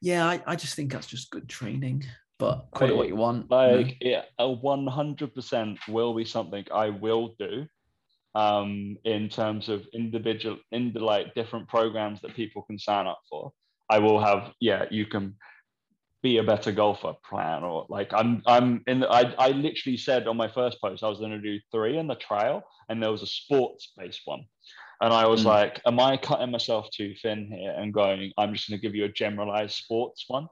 yeah, I, I just think that's just good training. But call it what you want. Like, you know? yeah, a one hundred percent will be something I will do. Um, in terms of individual, in the like different programs that people can sign up for. I will have, yeah, you can be a better golfer plan or like I'm I'm in the, I, I literally said on my first post I was going to do three in the trial and there was a sports based one and I was mm. like am I cutting myself too thin here and going I'm just going to give you a generalized sports one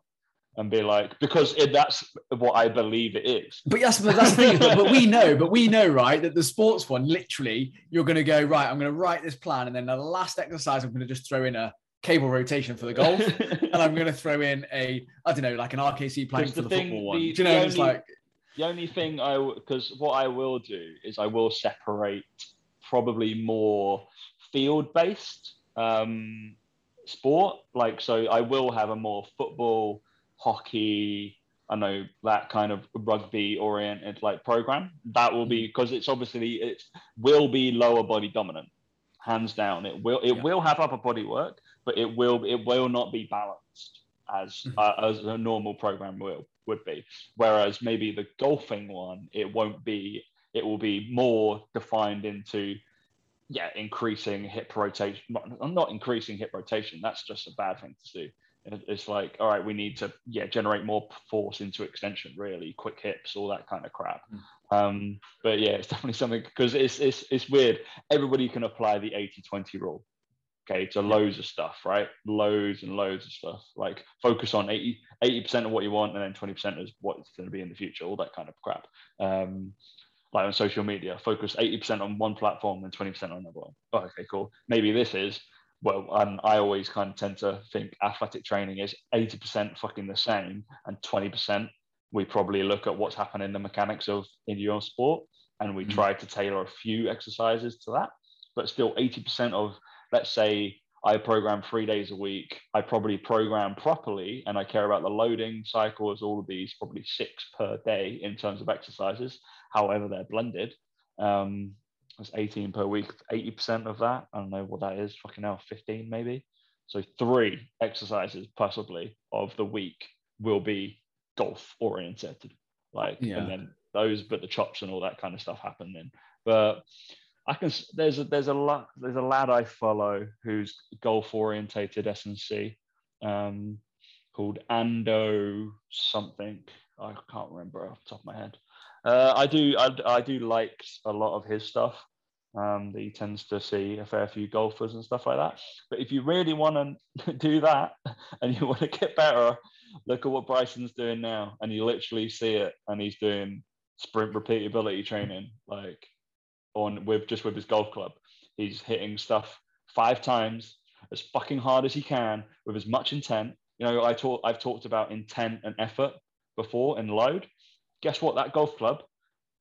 and be like because it, that's what I believe it is. But yes, but that's the thing. but, but, we know, but we know, right, that the sports one, literally, you're going to go right. I'm going to write this plan, and then the last exercise, I'm going to just throw in a cable rotation for the golf, and I'm going to throw in a I don't know like an RKC plank for the, the thing, football one. The, Do you know, it's like the only thing I because what I will do is I will separate probably more field based um, sport. Like so, I will have a more football, hockey. I know that kind of rugby oriented like program. That will be because mm. it's obviously it will be lower body dominant, hands down. It will it yeah. will have upper body work, but it will it will not be balanced as mm-hmm. uh, as a normal program will would be. Whereas maybe the golfing one, it won't be. It will be more defined into yeah, increasing hip rotation. Not, not increasing hip rotation. That's just a bad thing to do. It's like, all right, we need to yeah generate more force into extension, really quick hips, all that kind of crap. Mm. Um, but yeah, it's definitely something because it's, it's it's weird. Everybody can apply the 80-20 rule okay to loads of stuff right? Loads and loads of stuff. Like focus on 80 percent of what you want and then 20% is what it's going to be in the future all that kind of crap. Um, like on social media focus 80% on one platform and 20% on another one. Oh, okay cool. Maybe this is well um, i always kind of tend to think athletic training is 80% fucking the same and 20% we probably look at what's happening in the mechanics of in your sport and we mm-hmm. try to tailor a few exercises to that but still 80% of let's say I program three days a week, I probably program properly and I care about the loading cycles, all of these, probably six per day in terms of exercises, however they're blended. Um, that's 18 per week, 80% of that. I don't know what that is, fucking hell, 15 maybe. So three exercises possibly of the week will be golf oriented. Like, yeah. and then those, but the chops and all that kind of stuff happen then. But I can. There's a there's a lot there's a lad I follow who's golf orientated S&C, um, called Ando something. I can't remember off the top of my head. Uh, I do I, I do like a lot of his stuff. Um, that he tends to see a fair few golfers and stuff like that. But if you really want to do that and you want to get better, look at what Bryson's doing now, and you literally see it. And he's doing sprint repeatability training, like on with just with his golf club. He's hitting stuff five times as fucking hard as he can with as much intent. You know, I talk, I've talked about intent and effort before and load. Guess what? That golf club,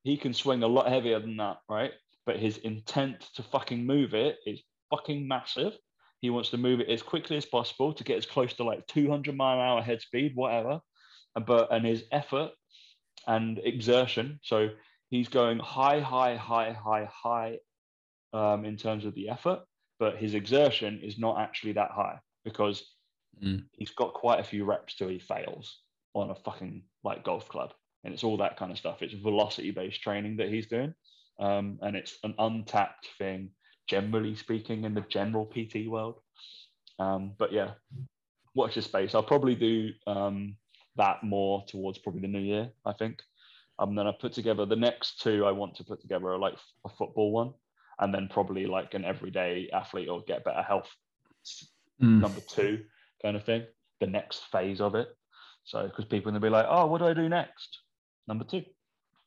he can swing a lot heavier than that, right? But his intent to fucking move it is fucking massive. He wants to move it as quickly as possible to get as close to like 200 mile an hour head speed, whatever. But and his effort and exertion. So he's going high, high, high, high, high um, in terms of the effort, but his exertion is not actually that high because mm. he's got quite a few reps till he fails on a fucking like golf club. And it's all that kind of stuff. It's velocity based training that he's doing. Um, and it's an untapped thing, generally speaking, in the general PT world. Um, but yeah, watch this space. I'll probably do um, that more towards probably the new year, I think. And then I put together the next two I want to put together are like a football one and then probably like an everyday athlete or get better health mm. number two kind of thing, the next phase of it. So because people are gonna be like, oh, what do I do next? Number two.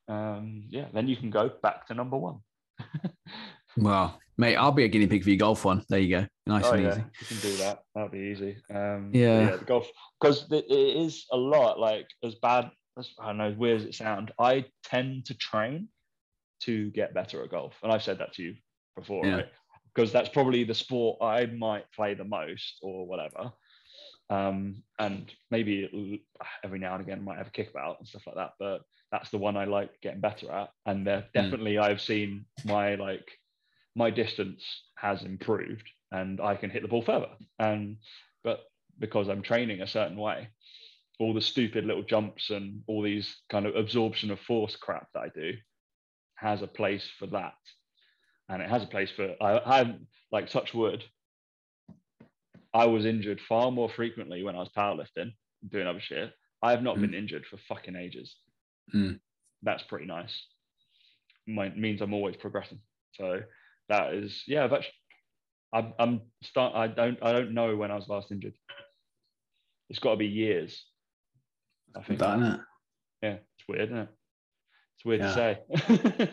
Um, yeah, then you can go back to number one. well, mate, I'll be a guinea pig for your golf one. There you go. Nice oh, and yeah, easy. You can do that. That'll be easy. Um, yeah. yeah, the golf because it is a lot. Like as bad as I don't know, as weird as it sound, I tend to train to get better at golf, and I've said that to you before, yeah. right? Because that's probably the sport I might play the most, or whatever. Um, and maybe every now and again might have a kickabout and stuff like that, but that's the one I like getting better at. And there, hmm. definitely, mm. I've seen my like my distance has improved, and I can hit the ball further. And but because I'm training a certain way, all the stupid little jumps and all these kind of absorption of force crap that I do has a place for that. And it has a place for, I, I like touch wood. I was injured far more frequently when I was powerlifting, doing other shit. I have not mm. been injured for fucking ages. Mm. That's pretty nice. My, means I'm always progressing. So that is, yeah, that's, I'm, I'm start, I don't, I don't know when I was last injured. It's got to be years. I think. That, it? Yeah, it's weird, isn't it? It's weird yeah. to say.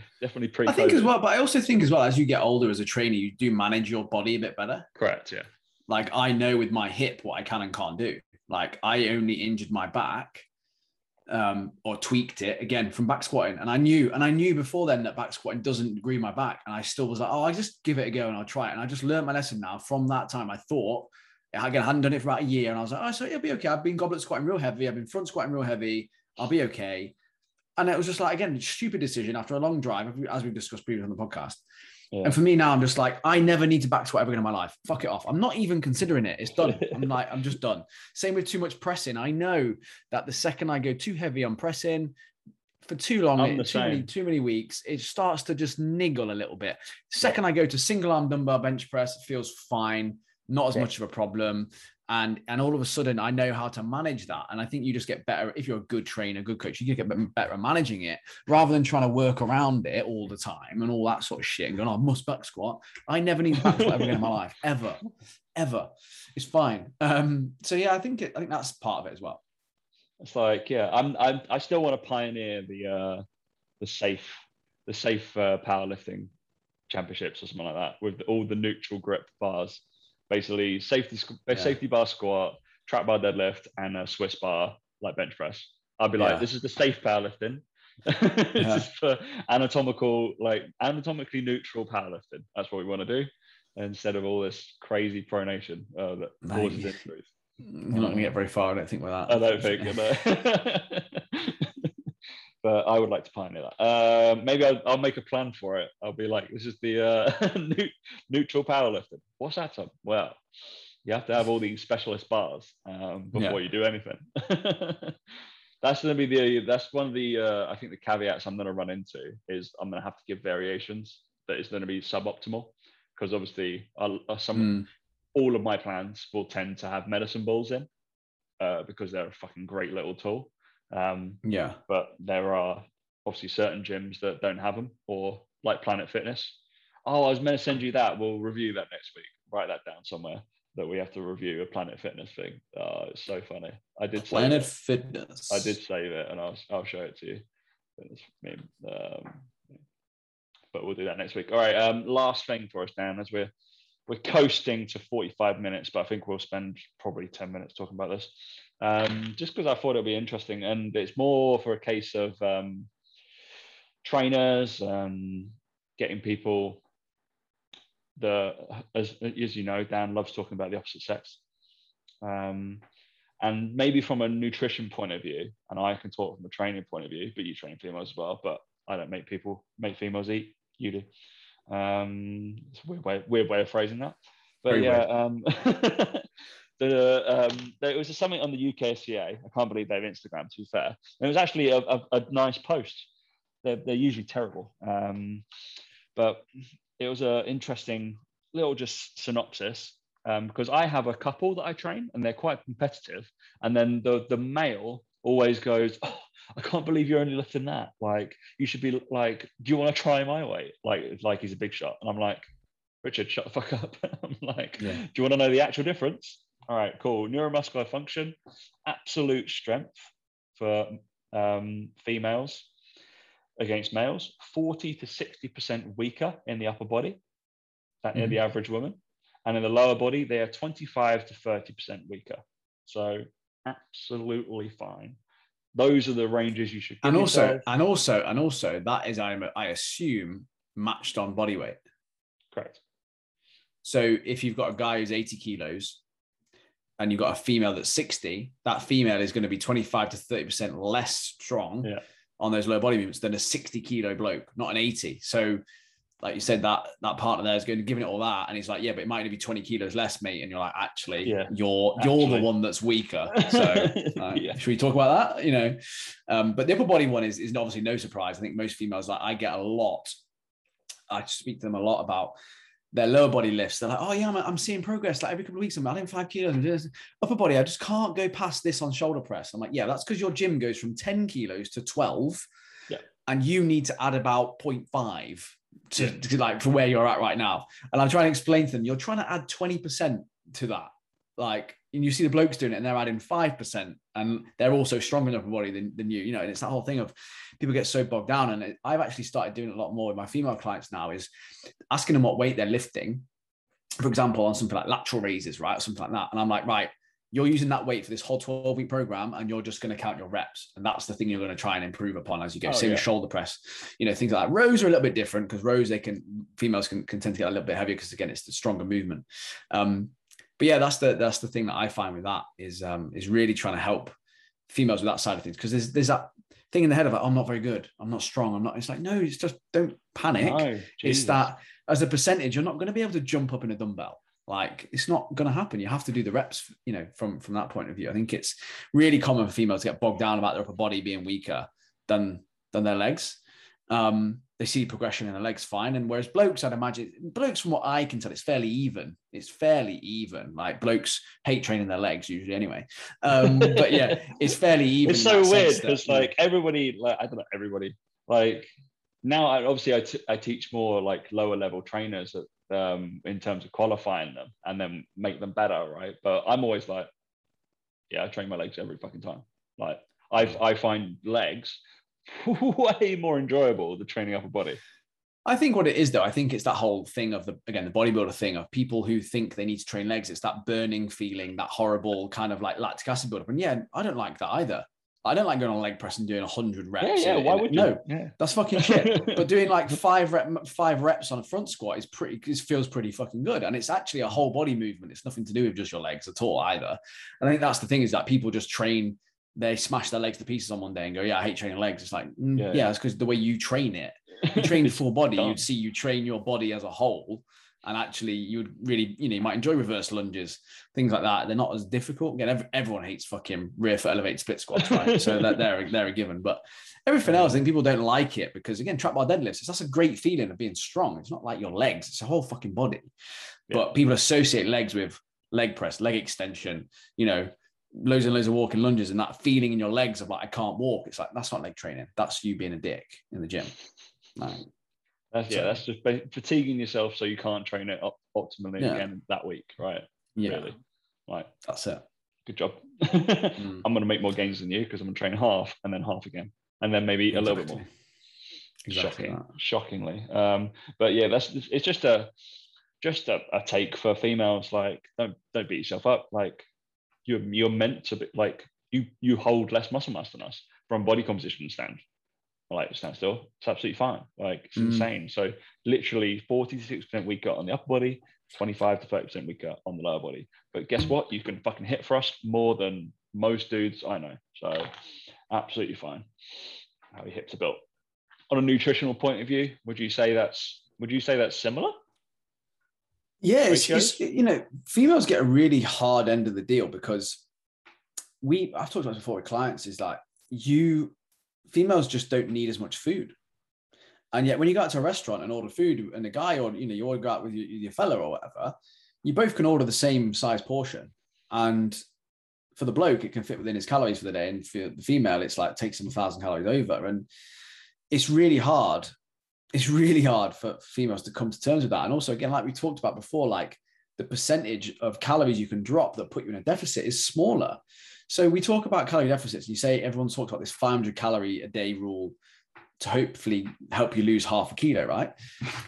Definitely pre. I think as well, but I also think as well as you get older as a trainer, you do manage your body a bit better. Correct. Yeah. Like I know with my hip what I can and can't do. Like I only injured my back um, or tweaked it again from back squatting. And I knew, and I knew before then that back squatting doesn't agree my back. And I still was like, oh, I just give it a go and I'll try it. And I just learned my lesson now. From that time, I thought again, I hadn't done it for about a year, and I was like, oh, so it'll be okay. I've been goblet squatting real heavy. I've been front squatting real heavy. I'll be okay. And it was just like again, stupid decision after a long drive, as we've discussed previously on the podcast. Yeah. And for me now, I'm just like, I never need to back squat ever again in my life. Fuck it off. I'm not even considering it. It's done. I'm like, I'm just done. Same with too much pressing. I know that the second I go too heavy on pressing, for too long, too many, too many weeks, it starts to just niggle a little bit. Second, yeah. I go to single arm dumbbell bench press, it feels fine not as yeah. much of a problem. And and all of a sudden i know how to manage that. And i think you just get better if you're a good trainer good coach you get better at managing it rather than trying to work around it all the time and all that sort of shit and going oh, i must back squat. I never need back squat ever again in my life ever ever. It's fine. Um so yeah i think it, i think that's part of it as well. It's like yeah i'm, I'm i still want to pioneer the uh the safe the safe uh, powerlifting championships or something like that with all the neutral grip bars basically safety yeah. safety bar squat, trap bar deadlift, and a Swiss bar like bench press. I'd be like, yeah. this is the safe powerlifting. this is for anatomical, like anatomically neutral powerlifting. That's what we want to do instead of all this crazy pronation uh, that Mate, causes injuries. You're not going to get very far, I don't think, with that. I don't think. but I would like to pioneer that. Uh, maybe I'll, I'll, make a plan for it. I'll be like, this is the uh, neutral powerlifting. What's that? Well, you have to have all these specialist bars um, before yeah. you do anything. that's going to be the that's one of the uh, I think the caveats I'm going to run into is I'm going to have to give variations that is going to be suboptimal because obviously I'll, uh, some mm. all of my plans will tend to have medicine balls in uh, because they're a fucking great little tool. Um, yeah. But there are obviously certain gyms that don't have them, or like Planet Fitness. Oh, I was meant to send you that. We'll review that next week. Write that down somewhere that we have to review a Planet Fitness thing. Oh, it's so funny. I did Planet Fitness. I did save it, and I'll I'll show it to you. Um, but we'll do that next week. All right. Um, last thing for us, Dan, as we're we're coasting to 45 minutes, but I think we'll spend probably 10 minutes talking about this. Um, just because I thought it'd be interesting, and it's more for a case of um, trainers um, getting people the as as you know, Dan loves talking about the opposite sex. Um, and maybe from a nutrition point of view, and I can talk from a training point of view, but you train females as well, but I don't make people make females eat. You do. Um, it's a weird way, weird way of phrasing that. But Very yeah, um, the um, there was something on the UKSCA. I can't believe they have Instagram. To be fair, and it was actually a, a, a nice post. They're, they're usually terrible, um, but it was an interesting little just synopsis um, because I have a couple that I train and they're quite competitive, and then the the male always goes, oh, I can't believe you're only lifting that. Like, you should be like, do you want to try my weight? Like, like he's a big shot. And I'm like, Richard, shut the fuck up. I'm like, yeah. do you want to know the actual difference? All right, cool. Neuromuscular function, absolute strength for um, females against males, 40 to 60% weaker in the upper body than mm-hmm. the average woman. And in the lower body, they are 25 to 30% weaker. So absolutely fine. Those are the ranges you should. And also, yourself. and also, and also, that is, I, I assume, matched on body weight. Correct. So if you've got a guy who's 80 kilos and you've got a female that's 60, that female is going to be 25 to 30% less strong yeah. on those low body movements than a 60 kilo bloke, not an 80. So like you said, that that partner there is going to giving it all that, and he's like, yeah, but it might only be twenty kilos less, mate. And you're like, actually, yeah, you're actually. you're the one that's weaker. So uh, yeah. should we talk about that? You know, um, but the upper body one is is obviously no surprise. I think most females like I get a lot. I speak to them a lot about their lower body lifts. They're like, oh yeah, I'm, I'm seeing progress. Like every couple of weeks, I'm adding five kilos. Upper body, I just can't go past this on shoulder press. I'm like, yeah, that's because your gym goes from 10 kilos to 12. Yeah. And you need to add about 0.5 to, to like for where you're at right now. And I'm trying to explain to them, you're trying to add 20% to that. Like, and you see the blokes doing it and they're adding 5% and they're also stronger in upper body than, than you, you know, and it's that whole thing of people get so bogged down. And I've actually started doing a lot more with my female clients now is asking them what weight they're lifting. For example, on something like lateral raises, right? Or something like that. And I'm like, right, you're using that weight for this whole 12 week program and you're just going to count your reps and that's the thing you're going to try and improve upon as you go. Oh, same yeah. with shoulder press you know things like that. Rows are a little bit different because rows they can females can, can tend to get a little bit heavier because again it's the stronger movement. Um, but yeah that's the that's the thing that i find with that is um, is really trying to help females with that side of things because there's there's that thing in the head of it i'm not very good. I'm not strong. I'm not it's like no it's just don't panic. No, it's that as a percentage you're not going to be able to jump up in a dumbbell like it's not going to happen. You have to do the reps, you know, from from that point of view. I think it's really common for females to get bogged down about their upper body being weaker than than their legs. Um, they see progression in the legs fine, and whereas blokes, I'd imagine blokes, from what I can tell, it's fairly even. It's fairly even. Like blokes hate training their legs usually, anyway. Um, but yeah, it's fairly even. It's so weird because like everybody, like I don't know, everybody like now. I, obviously, I, t- I teach more like lower level trainers at um, in terms of qualifying them and then make them better, right? But I'm always like, yeah, I train my legs every fucking time. Like I, I find legs way more enjoyable than training upper body. I think what it is though, I think it's that whole thing of the again the bodybuilder thing of people who think they need to train legs. It's that burning feeling, that horrible kind of like lactic acid buildup. And yeah, I don't like that either. I don't like going on leg press and doing hundred reps. Yeah, yeah. Why would you? No, yeah. that's fucking shit. but doing like five rep, five reps on a front squat is pretty. It feels pretty fucking good, and it's actually a whole body movement. It's nothing to do with just your legs at all either. And I think that's the thing is that people just train. They smash their legs to pieces on one day and go, "Yeah, I hate training legs." It's like, mm, yeah, yeah, it's because the way you train it. You train the full body. You'd see you train your body as a whole and actually you would really, you know, you might enjoy reverse lunges, things like that. They're not as difficult. Again, every, everyone hates fucking rear foot elevated split squats, right? so that they're they're a given. But everything else, I think people don't like it because again, trap bar deadlifts, that's a great feeling of being strong. It's not like your legs; it's a whole fucking body. Yeah. But people associate legs with leg press, leg extension, you know, loads and loads of walking lunges, and that feeling in your legs of like I can't walk. It's like that's not leg training. That's you being a dick in the gym. Like, That's yeah, that's just fatiguing yourself so you can't train it op- optimally Yeah. again that week, right? Yeah, Really. Right. that's it. Good job. Mm. I'm gonna make more gains than you because I'm gonna train half and then half again. And then maybe a little bit more. Exactly. Shocking, shockingly. Um, but yeah, that's it's just a just a, a take for females. Like, don't don't beat yourself up. Like, you're you're meant to be like you you hold less muscle mass than us from body composition stand. Like stand still, it's absolutely fine. Like it's Mm. insane. So literally 40 to 60 percent weaker on the upper body, 25 to 30 percent weaker on the lower body. But guess what? You can fucking hip thrust more than most dudes I know. So absolutely fine. How your hips are built. On a nutritional point of view, would you say that's would you say that's similar? Yeah, it's, it's you know, females get a really hard end of the deal because we I've talked about this before with clients is like you females just don't need as much food. And yet when you go out to a restaurant and order food and a guy or you know you order out with your, your fella or whatever, you both can order the same size portion. And for the bloke, it can fit within his calories for the day. And for the female, it's like takes him a thousand calories over. And it's really hard it's really hard for females to come to terms with that. And also, again, like we talked about before, like the percentage of calories you can drop that put you in a deficit is smaller. So we talk about calorie deficits. You say everyone's talked about this 500 calorie a day rule to hopefully help you lose half a kilo, right?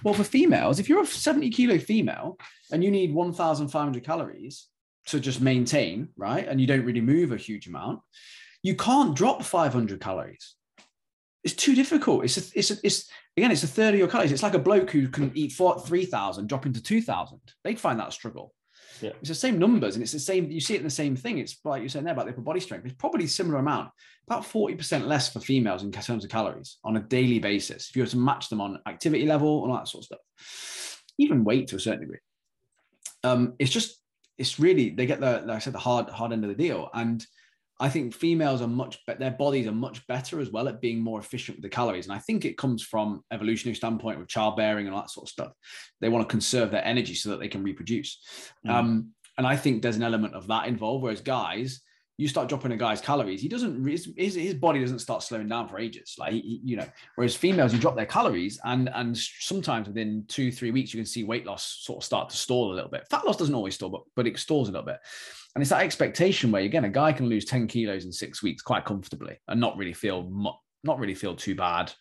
Well, for females, if you're a 70 kilo female and you need 1,500 calories to just maintain, right, and you don't really move a huge amount, you can't drop 500 calories. It's too difficult. It's a, it's a, it's again, it's a third of your calories. It's like a bloke who can eat four, 3,000, drop into 2,000. They'd find that a struggle. Yeah. It's the same numbers and it's the same, you see it in the same thing. It's like you're saying there about the upper body strength. It's probably similar amount, about 40% less for females in terms of calories on a daily basis. If you were to match them on activity level and all that sort of stuff, even weight to a certain degree. Um, it's just, it's really, they get the, like I said, the hard, hard end of the deal. And I think females are much better, their bodies are much better as well at being more efficient with the calories. And I think it comes from evolutionary standpoint with childbearing and all that sort of stuff. They want to conserve their energy so that they can reproduce. Mm. Um, and I think there's an element of that involved. Whereas guys, you start dropping a guy's calories, he doesn't, his, his, body doesn't start slowing down for ages. Like, he- you know, whereas females, you drop their calories and, and sometimes within two, three weeks, you can see weight loss sort of start to stall a little bit. Fat loss doesn't always stall, but, but it stalls a little bit. And it's that expectation where again, a guy can lose 10 kilos in six weeks quite comfortably and not really feel not really feel too bad.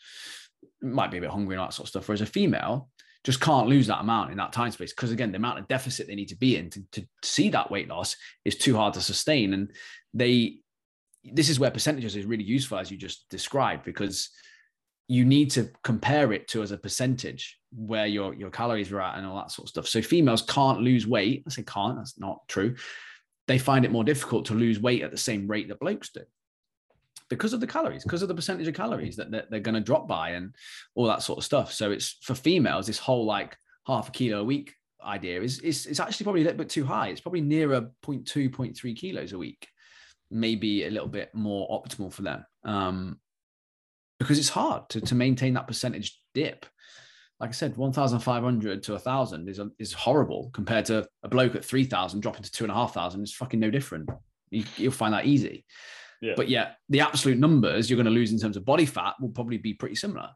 Might be a bit hungry and all that sort of stuff. Whereas a female just can't lose that amount in that time space because again, the amount of deficit they need to be in to, to see that weight loss is too hard to sustain. And they this is where percentages is really useful as you just described because you need to compare it to as a percentage where your your calories are at and all that sort of stuff. So females can't lose weight. I say can't, that's not true they find it more difficult to lose weight at the same rate that blokes do because of the calories, because of the percentage of calories that they're, they're going to drop by and all that sort of stuff. So it's for females, this whole like half a kilo a week idea is, is, actually probably a little bit too high. It's probably nearer 0.2, 0.3 kilos a week, maybe a little bit more optimal for them. Um, because it's hard to, to maintain that percentage dip like I said, 1,500 to 1,000 is, is horrible compared to a bloke at 3,000 dropping to 2,500. is fucking no different. You, you'll find that easy. Yeah. But yet, the absolute numbers you're going to lose in terms of body fat will probably be pretty similar.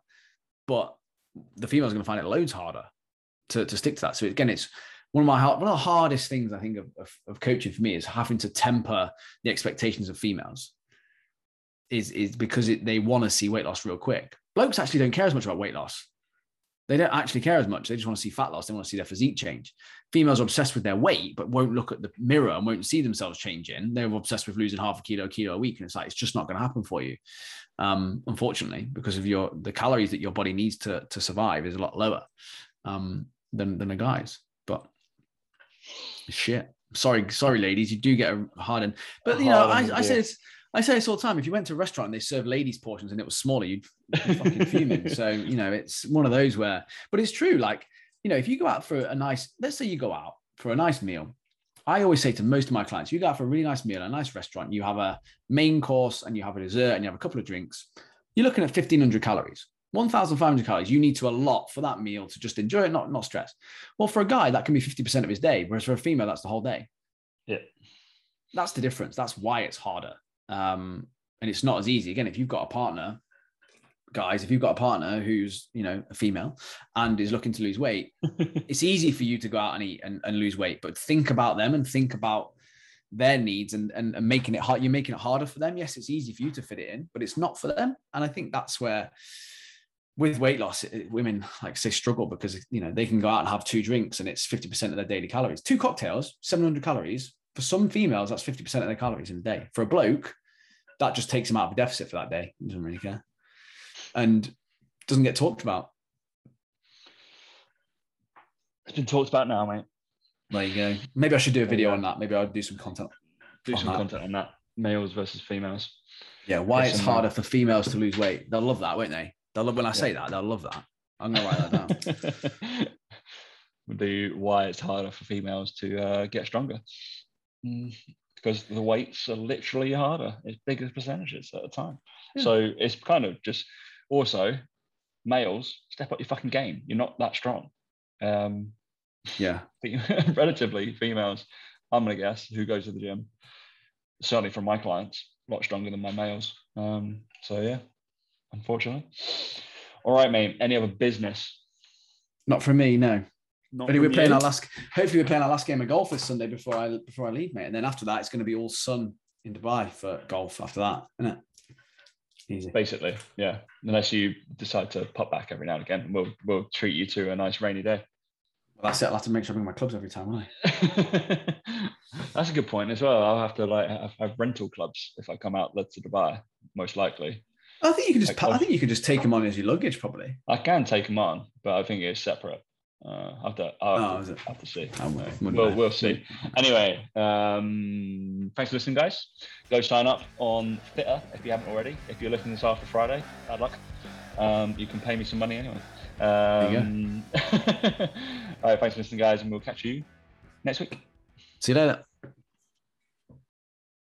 But the female's going to find it loads harder to, to stick to that. So again, it's one of my one of the hardest things I think of, of, of coaching for me is having to temper the expectations of females. Is is because it, they want to see weight loss real quick. Blokes actually don't care as much about weight loss they don't actually care as much. They just want to see fat loss. They want to see their physique change. Females are obsessed with their weight, but won't look at the mirror and won't see themselves changing. They're obsessed with losing half a kilo, a kilo a week, and it's like it's just not going to happen for you, um, unfortunately, because of your the calories that your body needs to to survive is a lot lower um, than than a guy's. But shit, sorry, sorry, ladies, you do get a hard end. But you know, I, I say this. I say this all the time. If you went to a restaurant and they served ladies' portions and it was smaller, you'd be fucking fuming. So, you know, it's one of those where, but it's true. Like, you know, if you go out for a nice, let's say you go out for a nice meal. I always say to most of my clients, you go out for a really nice meal, a nice restaurant, you have a main course and you have a dessert and you have a couple of drinks. You're looking at 1500 calories. 1,500 calories you need to allot for that meal to just enjoy it, not, not stress. Well, for a guy, that can be 50% of his day, whereas for a female, that's the whole day. Yeah. That's the difference. That's why it's harder. Um, and it's not as easy. Again, if you've got a partner guys, if you've got a partner who's you know a female and is looking to lose weight, it's easy for you to go out and eat and, and lose weight, but think about them and think about their needs and, and, and making it hard. You're making it harder for them. Yes, it's easy for you to fit it in, but it's not for them. And I think that's where with weight loss, it, women like say struggle because you know they can go out and have two drinks and it's 50% of their daily calories. Two cocktails, 700 calories. For some females, that's 50% of their calories in a day. For a bloke, that just takes him out of a deficit for that day. He doesn't really care. And doesn't get talked about. It's been talked about now, mate. There you go. Maybe I should do a video on that. Maybe I'll do some content. Do some that. content on that. Males versus females. Yeah, why it's harder for females to lose weight. They'll love that, won't they? They'll love when I say that. They'll love that. I'm gonna write that down. do why it's harder for females to uh, get stronger. Because the weights are literally harder. It's bigger percentages at a time. Yeah. So it's kind of just also males step up your fucking game. You're not that strong. Um, yeah. relatively females, I'm gonna guess, who goes to the gym, certainly from my clients, a lot stronger than my males. Um, so yeah, unfortunately. All right, mate. Any other business? Not for me, no. Not we're playing you. our last. Hopefully, we're playing our last game of golf this Sunday before I before I leave, mate. And then after that, it's going to be all sun in Dubai for golf. After that, isn't it? Easy. Basically, yeah. Unless you decide to pop back every now and again, we'll we'll treat you to a nice rainy day. Well, that's it. I'll have to make sure I bring my clubs every time, won't I? that's a good point as well. I'll have to like have, have rental clubs if I come out to Dubai, most likely. I think you can just. Like, I think you can just take them on as your luggage, probably. I can take them on, but I think it's separate. Uh, have to, I'll have, oh, to, have to see. we'll, we'll see. Anyway, um, thanks for listening, guys. Go sign up on Fittr if you haven't already. If you're looking this after Friday, bad luck. Um, you can pay me some money anyway. Um, all right, thanks for listening, guys, and we'll catch you next week. See you later.